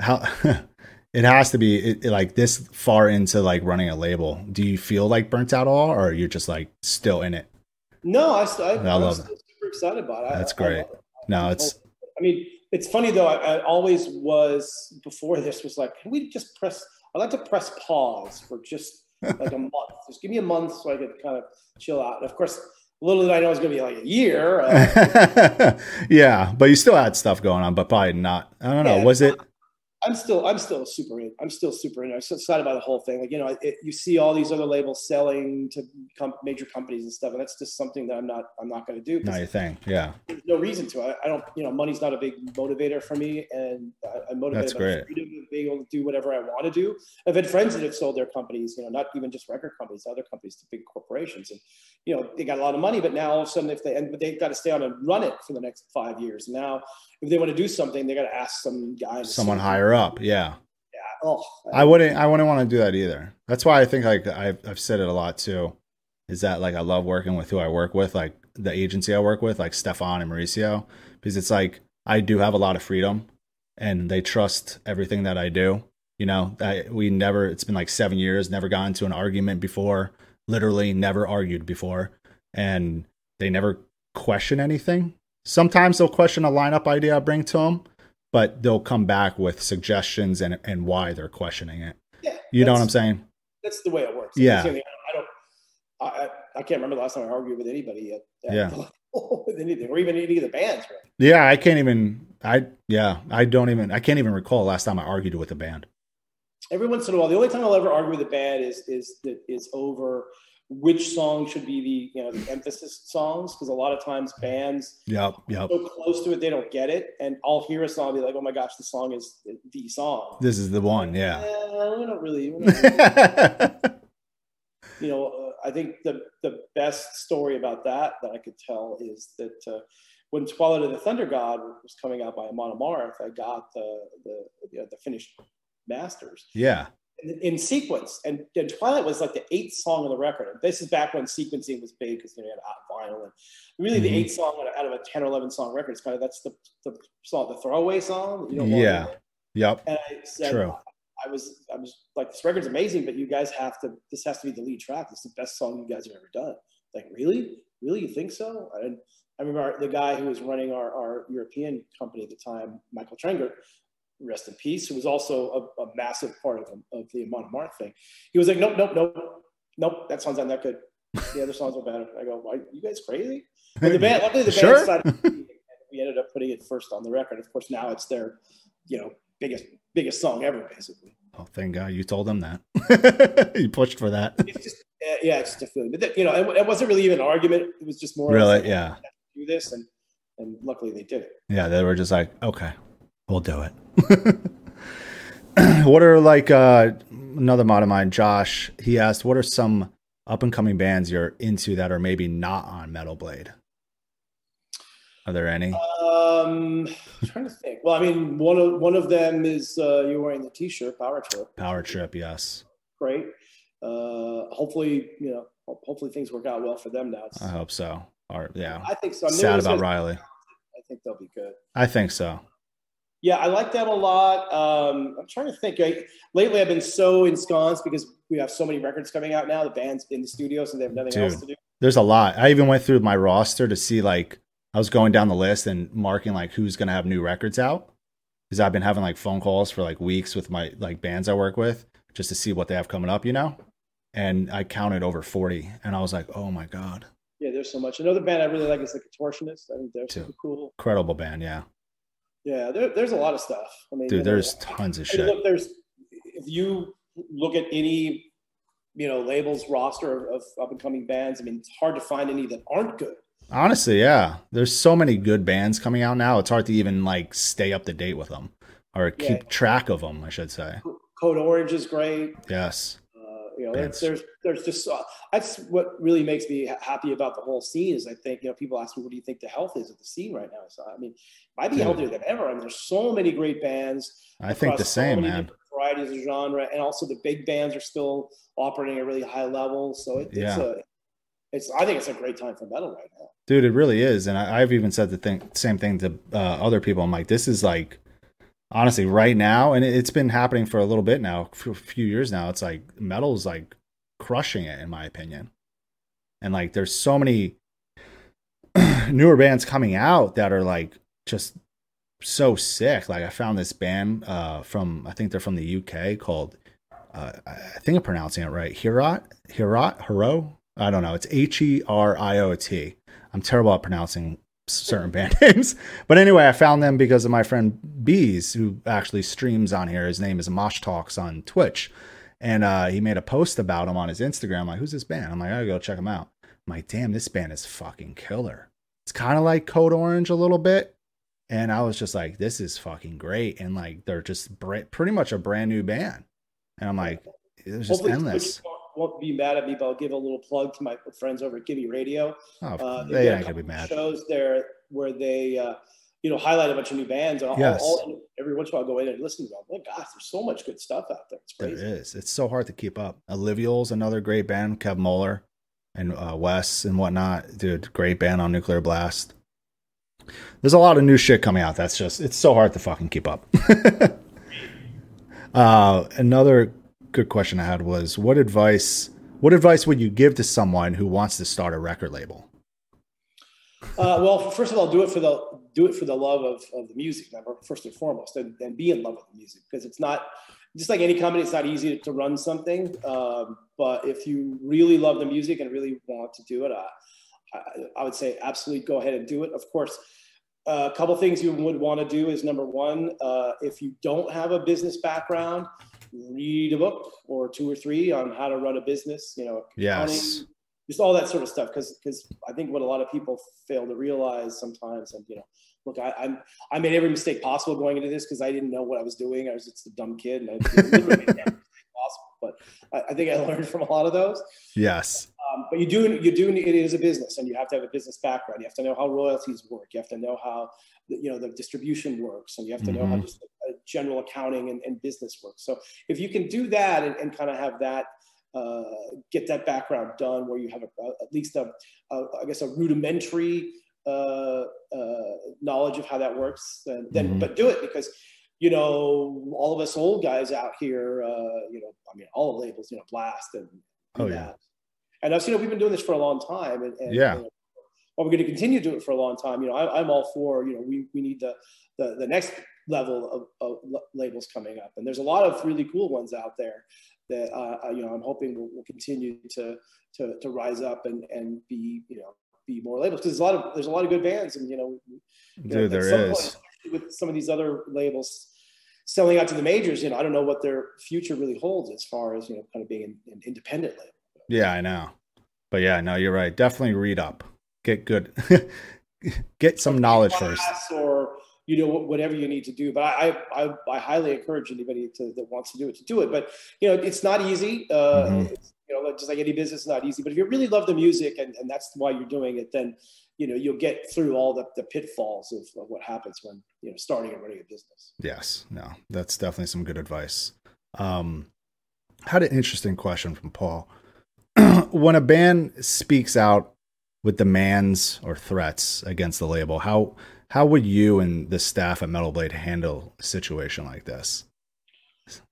how it has to be it, like this far into like running a label. Do you feel like burnt out at all or you're just like still in it? No, I, I, I love it. super excited about it. That's great. It. No, it's I mean, it's funny though. I, I, always was before this was like, can we just press? I like to press pause for just like a month. Just give me a month so I could kind of chill out. And of course, little did I know it was going to be like a year. Uh, yeah, but you still had stuff going on, but probably not. I don't know. Yeah, was it? I'm still, I'm still super in. I'm still super in. I'm so excited about the whole thing. Like, you know, it, you see all these other labels selling to com- major companies and stuff, and that's just something that I'm not, I'm not going to do. Not your thing. Yeah. There's no reason to. I, I, don't, you know, money's not a big motivator for me, and I, am motivated that's by great. freedom of being able to do whatever I want to do. I've had friends that have sold their companies, you know, not even just record companies, other companies to big corporations, and you know, they got a lot of money, but now all of a sudden, if they, and but they've got to stay on and run it for the next five years. Now, if they want to do something, they got to ask some guy, someone higher up. Yeah oh, I wouldn't. I wouldn't want to do that either. That's why I think like I've I've said it a lot too. Is that like I love working with who I work with, like the agency I work with, like Stefan and Mauricio, because it's like I do have a lot of freedom, and they trust everything that I do. You know, I, we never. It's been like seven years, never got into an argument before. Literally, never argued before, and they never question anything. Sometimes they'll question a lineup idea I bring to them, but they'll come back with suggestions and and why they're questioning it. Yeah, you know what I'm saying? That's the way it works. Yeah, I don't. I, I can't remember the last time I argued with anybody at, at yeah. with anything or even any of the bands. Really. Yeah, I can't even. I yeah, I don't even. I can't even recall the last time I argued with a band. Every once in a while, the only time I'll ever argue with a band is is that is over which song should be the you know the emphasis songs because a lot of times bands yeah yep. so close to it they don't get it and I'll hear a song and be like oh my gosh the song is the song. This is the one yeah. We don't really, we don't really. You know uh, I think the the best story about that that I could tell is that uh, when Twilight of the Thunder God was coming out by Amon Amarth I got the the the, the finished masters. Yeah in, sequence. And, and, Twilight was like the eighth song on the record. And this is back when sequencing was big because you, know, you had vinyl and really mm-hmm. the eighth song out of a 10 or 11 song record is kind of that's the, the song, the throwaway song. You know, yeah. Yep. And I said, True. I was, I was like, this record's amazing, but you guys have to, this has to be the lead track. It's the best song you guys have ever done. Like, really? Really? You think so? And I remember the guy who was running our, our European company at the time, Michael Trengert, rest in peace, who was also a, a massive part of, of the Amon Amarth thing. He was like, nope, nope, nope, nope, that song's not that good. The other songs are better. I go, why, you guys crazy? But the band, luckily the band sure? decided, we ended up putting it first on the record. Of course, now it's their, you know, biggest biggest song ever, basically. Oh, thank God you told them that. you pushed for that. It's just, yeah, it's just a feeling. But you know, it, it, wasn't really even an argument. It was just more really, like, yeah. Do this, and and luckily they did it. Yeah, they were just like, okay, we'll do it. what are like uh, another mod of mine, Josh? He asked, "What are some up and coming bands you're into that are maybe not on Metal Blade?" Are there any? Um, I'm trying to think. Well, I mean, one of one of them is uh, you're wearing the T-shirt, Power Trip. Power Trip, yes. Great. Uh, hopefully, you know, hopefully things work out well for them now. It's, I hope so. Or yeah, I think so. I'm Sad about Riley. I think they'll be good. I think so. Yeah, I like that a lot. Um, I'm trying to think. I, lately, I've been so ensconced because we have so many records coming out now. The band's in the studio, so they have nothing Dude, else to do. There's a lot. I even went through my roster to see like I was going down the list and marking like who's gonna have new records out. Because I've been having like phone calls for like weeks with my like bands I work with just to see what they have coming up, you know? And I counted over 40 and I was like, oh my God. Yeah, there's so much. Another band I really like is the Contortionists. I think they're Too. super cool. Incredible band, yeah. Yeah, there, there's a lot of stuff. I mean, Dude, you know, there's tons of I shit. look, there's if you look at any you know labels roster of, of up and coming bands. I mean, it's hard to find any that aren't good. Honestly, yeah. There's so many good bands coming out now. It's hard to even like stay up to date with them or keep Yeah. track of them, I should say. Code Orange is great. Yes. You know, there's, there's just uh, that's what really makes me happy about the whole scene is I think you know people ask me what do you think the health is of the scene right now. So I mean, might be healthier than ever. I mean, there's so many great bands. I think the across so same, man. Varieties of genre, and also the big bands are still operating at a really high level. So it, it's Yeah. a, it's I think it's a great time for metal right now. Dude, it really is. And I, I've even said the thing, same thing to uh, other people. I'm like, this is like, honestly, right now, and it, it's been happening for a little bit now, for a few years now. It's like metal's like crushing it, in my opinion. And like, there's so many newer bands coming out that are like just so sick. Like, I found this band uh, from, I think they're from the UK called, uh, I think I'm pronouncing it right. Herot, Herot, Hero. I don't know. It's H E R I O T. I'm terrible at pronouncing certain band names. But anyway, I found them because of my friend Bees, who actually streams on here. His name is Mosh Talks on Twitch. And uh, he made a post about him on his Instagram. I'm like, who's this band? I'm like, I gotta go check him out. I'm like, damn, this band is fucking killer. It's kind of like Code Orange a little bit. And I was just like, this is fucking great. And like, they're just br- pretty much a brand new band. And I'm like, it was just Hopefully, endless. Won't- be mad at me, but I'll give a little plug to my friends over at Gimme Radio. Oh, Uh, they they've got a ain't gonna be mad. Shows there where they, uh, you know, highlight a bunch of new bands. And Yes. I'll- every once in a while, I'll go in and listen to them. Oh gosh, there's so much good stuff out there. It's crazy. is. It's so hard to keep up. Alluvial's another great band. Kev Moeller and uh, Wes and whatnot. Dude, great band on Nuclear Blast. There's a lot of new shit coming out. That's just, it's so hard to fucking keep up. uh, another good question I had was what advice, what advice would you give to someone who wants to start a record label? Uh, well, first of all, do it for the do it for the love of, of the music, number first and foremost, and, and be in love with the music because it's not just like any company. It's not easy to run something, um, but if you really love the music and really want to do it, uh, I, I would say absolutely go ahead and do it. Of course, a couple things you would want to do is number one, uh, if you don't have a business background, read a book or two or three on how to run a business. You know, Yes. just all that sort of stuff because because I think what a lot of people fail to realize sometimes and you know look I I'm, I made every mistake possible going into this because I didn't know what I was doing I was just a dumb kid and I literally made every mistake possible but I, I think I learned from a lot of those Yes. um, but you do you do need- it is a business and you have to have a business background you have to know how royalties work you have to know how you know the distribution works and you have to know how Mhm. just uh, general accounting and, and business works so if you can do that and, and kind of have that uh, get that background done where you have a, at least a, a I guess a rudimentary uh, uh, knowledge of how that works then, then Mhm. but do it because you know all of us old guys out here uh, you know I mean all the labels you know blast and Oh, and yeah. that. and I've you know we've been doing this for a long time and, and Yeah. you know, well, we're going to continue to do it for a long time. You know, I, I'm all for, you know, we, we need the, the, the next level of, of labels coming up. And there's a lot of really cool ones out there that, uh, uh, you know, I'm hoping will, will continue to, to, to rise up and, and be, you know, be more labels. Cause there's a lot of, there's a lot of good bands and, you know, you know, Dude, there is. point, with some of these other labels selling out to the majors, you know, I don't know what their future really holds as far as, you know, kind of being an, an independent label. Yeah, I know. But yeah, no, you're right. Definitely read up. Get good. Get some knowledge first. or you know whatever you need to do but I, I i highly encourage anybody to that wants to do it to do it but you know it's not easy uh Mhm. it's, you know just like any business it's not easy but if you really love the music and, and that's why you're doing it then you know you'll get through all the, the pitfalls of, of what happens when you know starting and running a business Yes, no, that's definitely some good advice. Um, had an interesting question from Paul. when a band speaks out with demands or threats against the label, how how would you and the staff at Metal Blade handle a situation like this?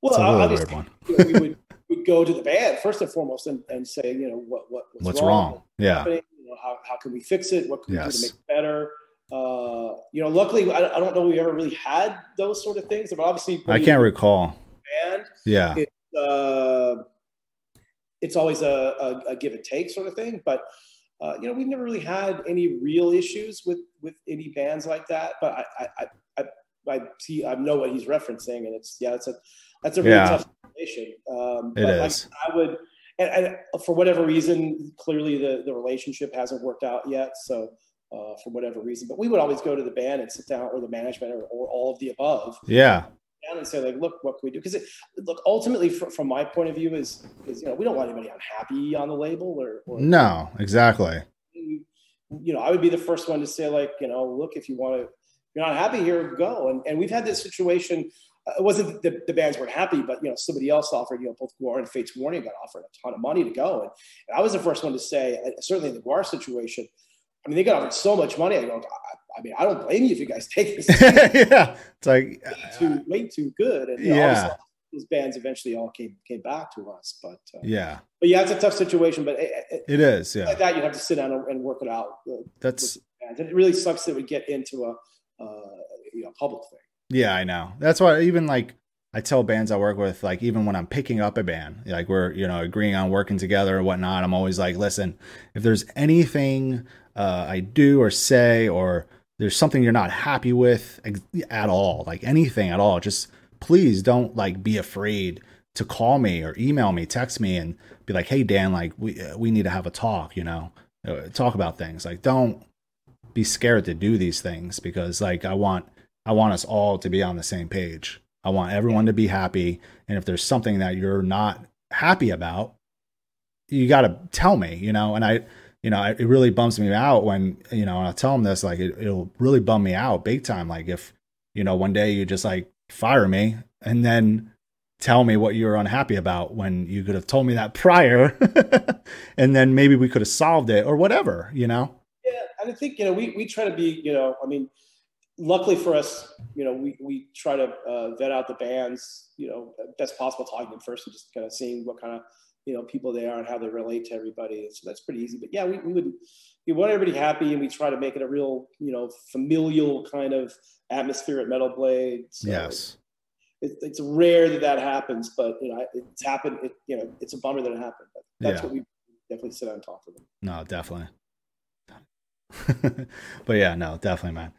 Well obviously weird one. you know, we would go to the band first and foremost and, and say you know what, what what's, What's wrong? Yeah. You know, how, how can we fix it? What can we do to make it better? uh, you know, luckily, I, I, don't know we ever really had those sort of things. But obviously, I can't recall. Band, yeah, it, uh, it's always a, a, a, give and take sort of thing. But uh, you know, we've never really had any real issues with with any bands like that. But I I, I, I see I know what he's referencing, and it's yeah, it's a that's a really yeah. tough situation. Um, it but is. Like, I would. And, and, for whatever reason, clearly the, the relationship hasn't worked out yet. So uh, for whatever reason. But we would always go to the band and sit down, or the management, or, or all of the above. Yeah. Down and say like, look, what can we do? Because look, ultimately, for, from my point of view, is is you know we don't want anybody unhappy on the label or, or no, exactly. You know, I would be the first one to say like, you know, look, if you want to, you're not happy here, go. And and we've had this situation. Uh, it wasn't the, the bands weren't happy, but you know somebody else offered. You know, both GWAR and Fates Warning got offered a ton of money to go, and, and I was the first one to say, uh, certainly in the GWAR situation, I mean, they got offered so much money. I go, I, I mean, I don't blame you if you guys take this. yeah, it's like way too, way too good. And yeah, those bands eventually all came came back to us. But uh, yeah, but yeah, it's a tough situation. But it, it, it is. Yeah, like that you have to sit down and, work it out. That's and it really sucks that we get into a uh, you know public thing. Yeah, I know. That's why even like I tell bands I work with, like even when I'm picking up a band, like we're you know agreeing on working together or whatnot, I'm always like, listen, if there's anything uh, I do or say, or there's something you're not happy with at all, like anything at all, just please don't like be afraid to call me or email me, text me, and be like, "Hey Dan, like we uh, we need to have a talk," you know, uh, talk about things. Like don't be scared to do these things because like I want I want us all to be on the same page. I want everyone to be happy, and if there's something that you're not happy about, you got to tell me, you know. And I you know, it really bums me out when, you know, and I'll tell them this, like, it, will really bum me out big time. Like, if, you know, one day you just like fire me and then tell me what you were unhappy about when you could have told me that prior and then maybe we could have solved it or whatever, you know? Yeah. And I think, you know, we, we try to be, you know, I mean, luckily for us, you know, we, we try to uh, vet out the bands, you know, best possible, talking to them first and just kind of seeing what kind of, you know people they are and how they relate to everybody. So that's pretty easy. But yeah, we, we would we want everybody happy and we try to make it a real you know familial kind of atmosphere at Metal Blade. So yes. It, it's rare that that happens, but you know it's happened. It, you know it's a bummer that it happened, but that's yeah. what we definitely sit down and talk to them. No, definitely. but yeah, no, definitely, man.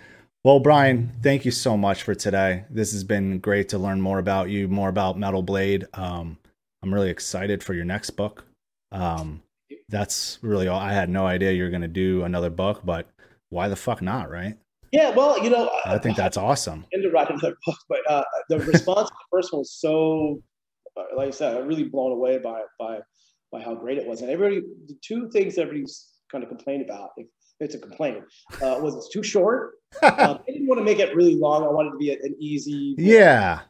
Well, Brian, thank you so much for today. This has been great to learn more about you, more about Metal Blade. Um, I'm really excited for your next book. Um, that's really all. I had no idea you were going to do another book, but why the fuck not, right? Yeah, well, you know, I think that's awesome. And to write another book, but uh, the response to the first one was so, uh, like I said, I'm really blown away by by by how great it was. And everybody, the two things everybody's kind of complained about, if it's a complaint, uh, was it's too short. um, I didn't want to make it really long. I wanted to be an easy, yeah,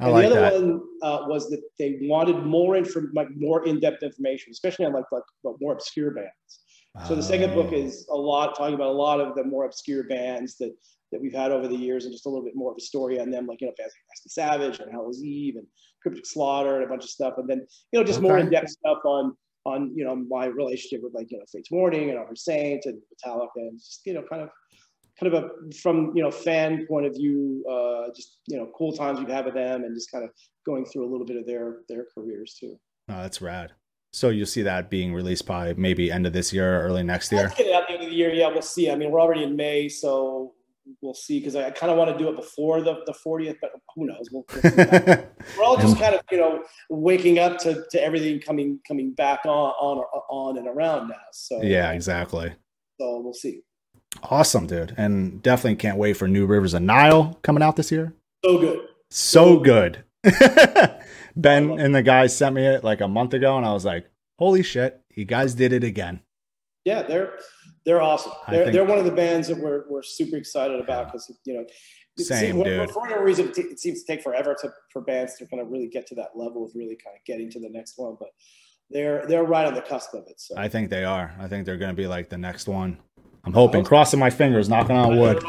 I and like the other that. one uh, was that they wanted more info, like more in-depth information, especially on like like, more obscure bands. So the second book oh. is a lot talking about a lot of the more obscure bands that that we've had over the years, and just a little bit more of a story on them, like you know, like Nasty Savage and Hell's Eve and Cryptic Slaughter and a bunch of stuff, and then you know, just okay. more in-depth stuff on on you know my relationship with like you know Fates Warning and Armored Saint and Metallica, and just you know, kind of kind of a from you know fan point of view, uh, just you know cool times we've had with them, and just kind of going through a little bit of their their careers too. Oh, that's rad. So you'll see that being released by maybe end of this year, or early next year. Let's get it out the end of the year. Yeah, we'll see. I mean, we're already in May, so we'll see. Because I, I kind of want to do it before the the 40th, but who knows? We'll, we'll we're all just kind of you know waking up to, to everything coming coming back on on on and around now. So yeah, exactly. So we'll see. Awesome, dude. And definitely can't wait for New Rivers of Nihil coming out this year. So good. So good. ben and the guys sent me it like a month ago, and I was like, holy shit, you guys did it again. Yeah, they're they're awesome. They're, they're one of the bands that we're, we're super excited about because, you know, same, see, dude. For whatever reason, it seems to take forever to, for bands to kind of really get to that level of really kind of getting to the next one. But they're they're right on the cusp of it. So I think they are. I think they're going to be like the next one. I'm hoping, crossing my fingers, knocking on wood.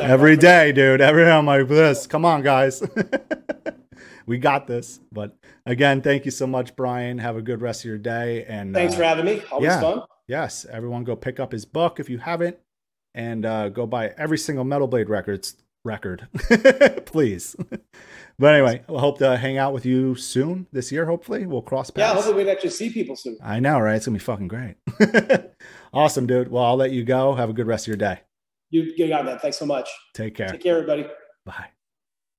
Every day, dude. Every day I'm like this. Come on, guys. we got this. But again, thank you so much, Brian. Have a good rest of your day. And thanks uh, for having me. Always yeah, fun. Yes. Everyone go pick up his book if you haven't. and uh, go buy every single Metal Blade records record, please. but anyway, I hope to hang out with you soon this year. Hopefully, we'll cross paths. Yeah, hopefully we can actually see people soon. I know, right? It's gonna be fucking great. Awesome, dude. Well, I'll let you go. Have a good rest of your day. You, you got that. Thanks so much. Take care. Take care, everybody. Bye.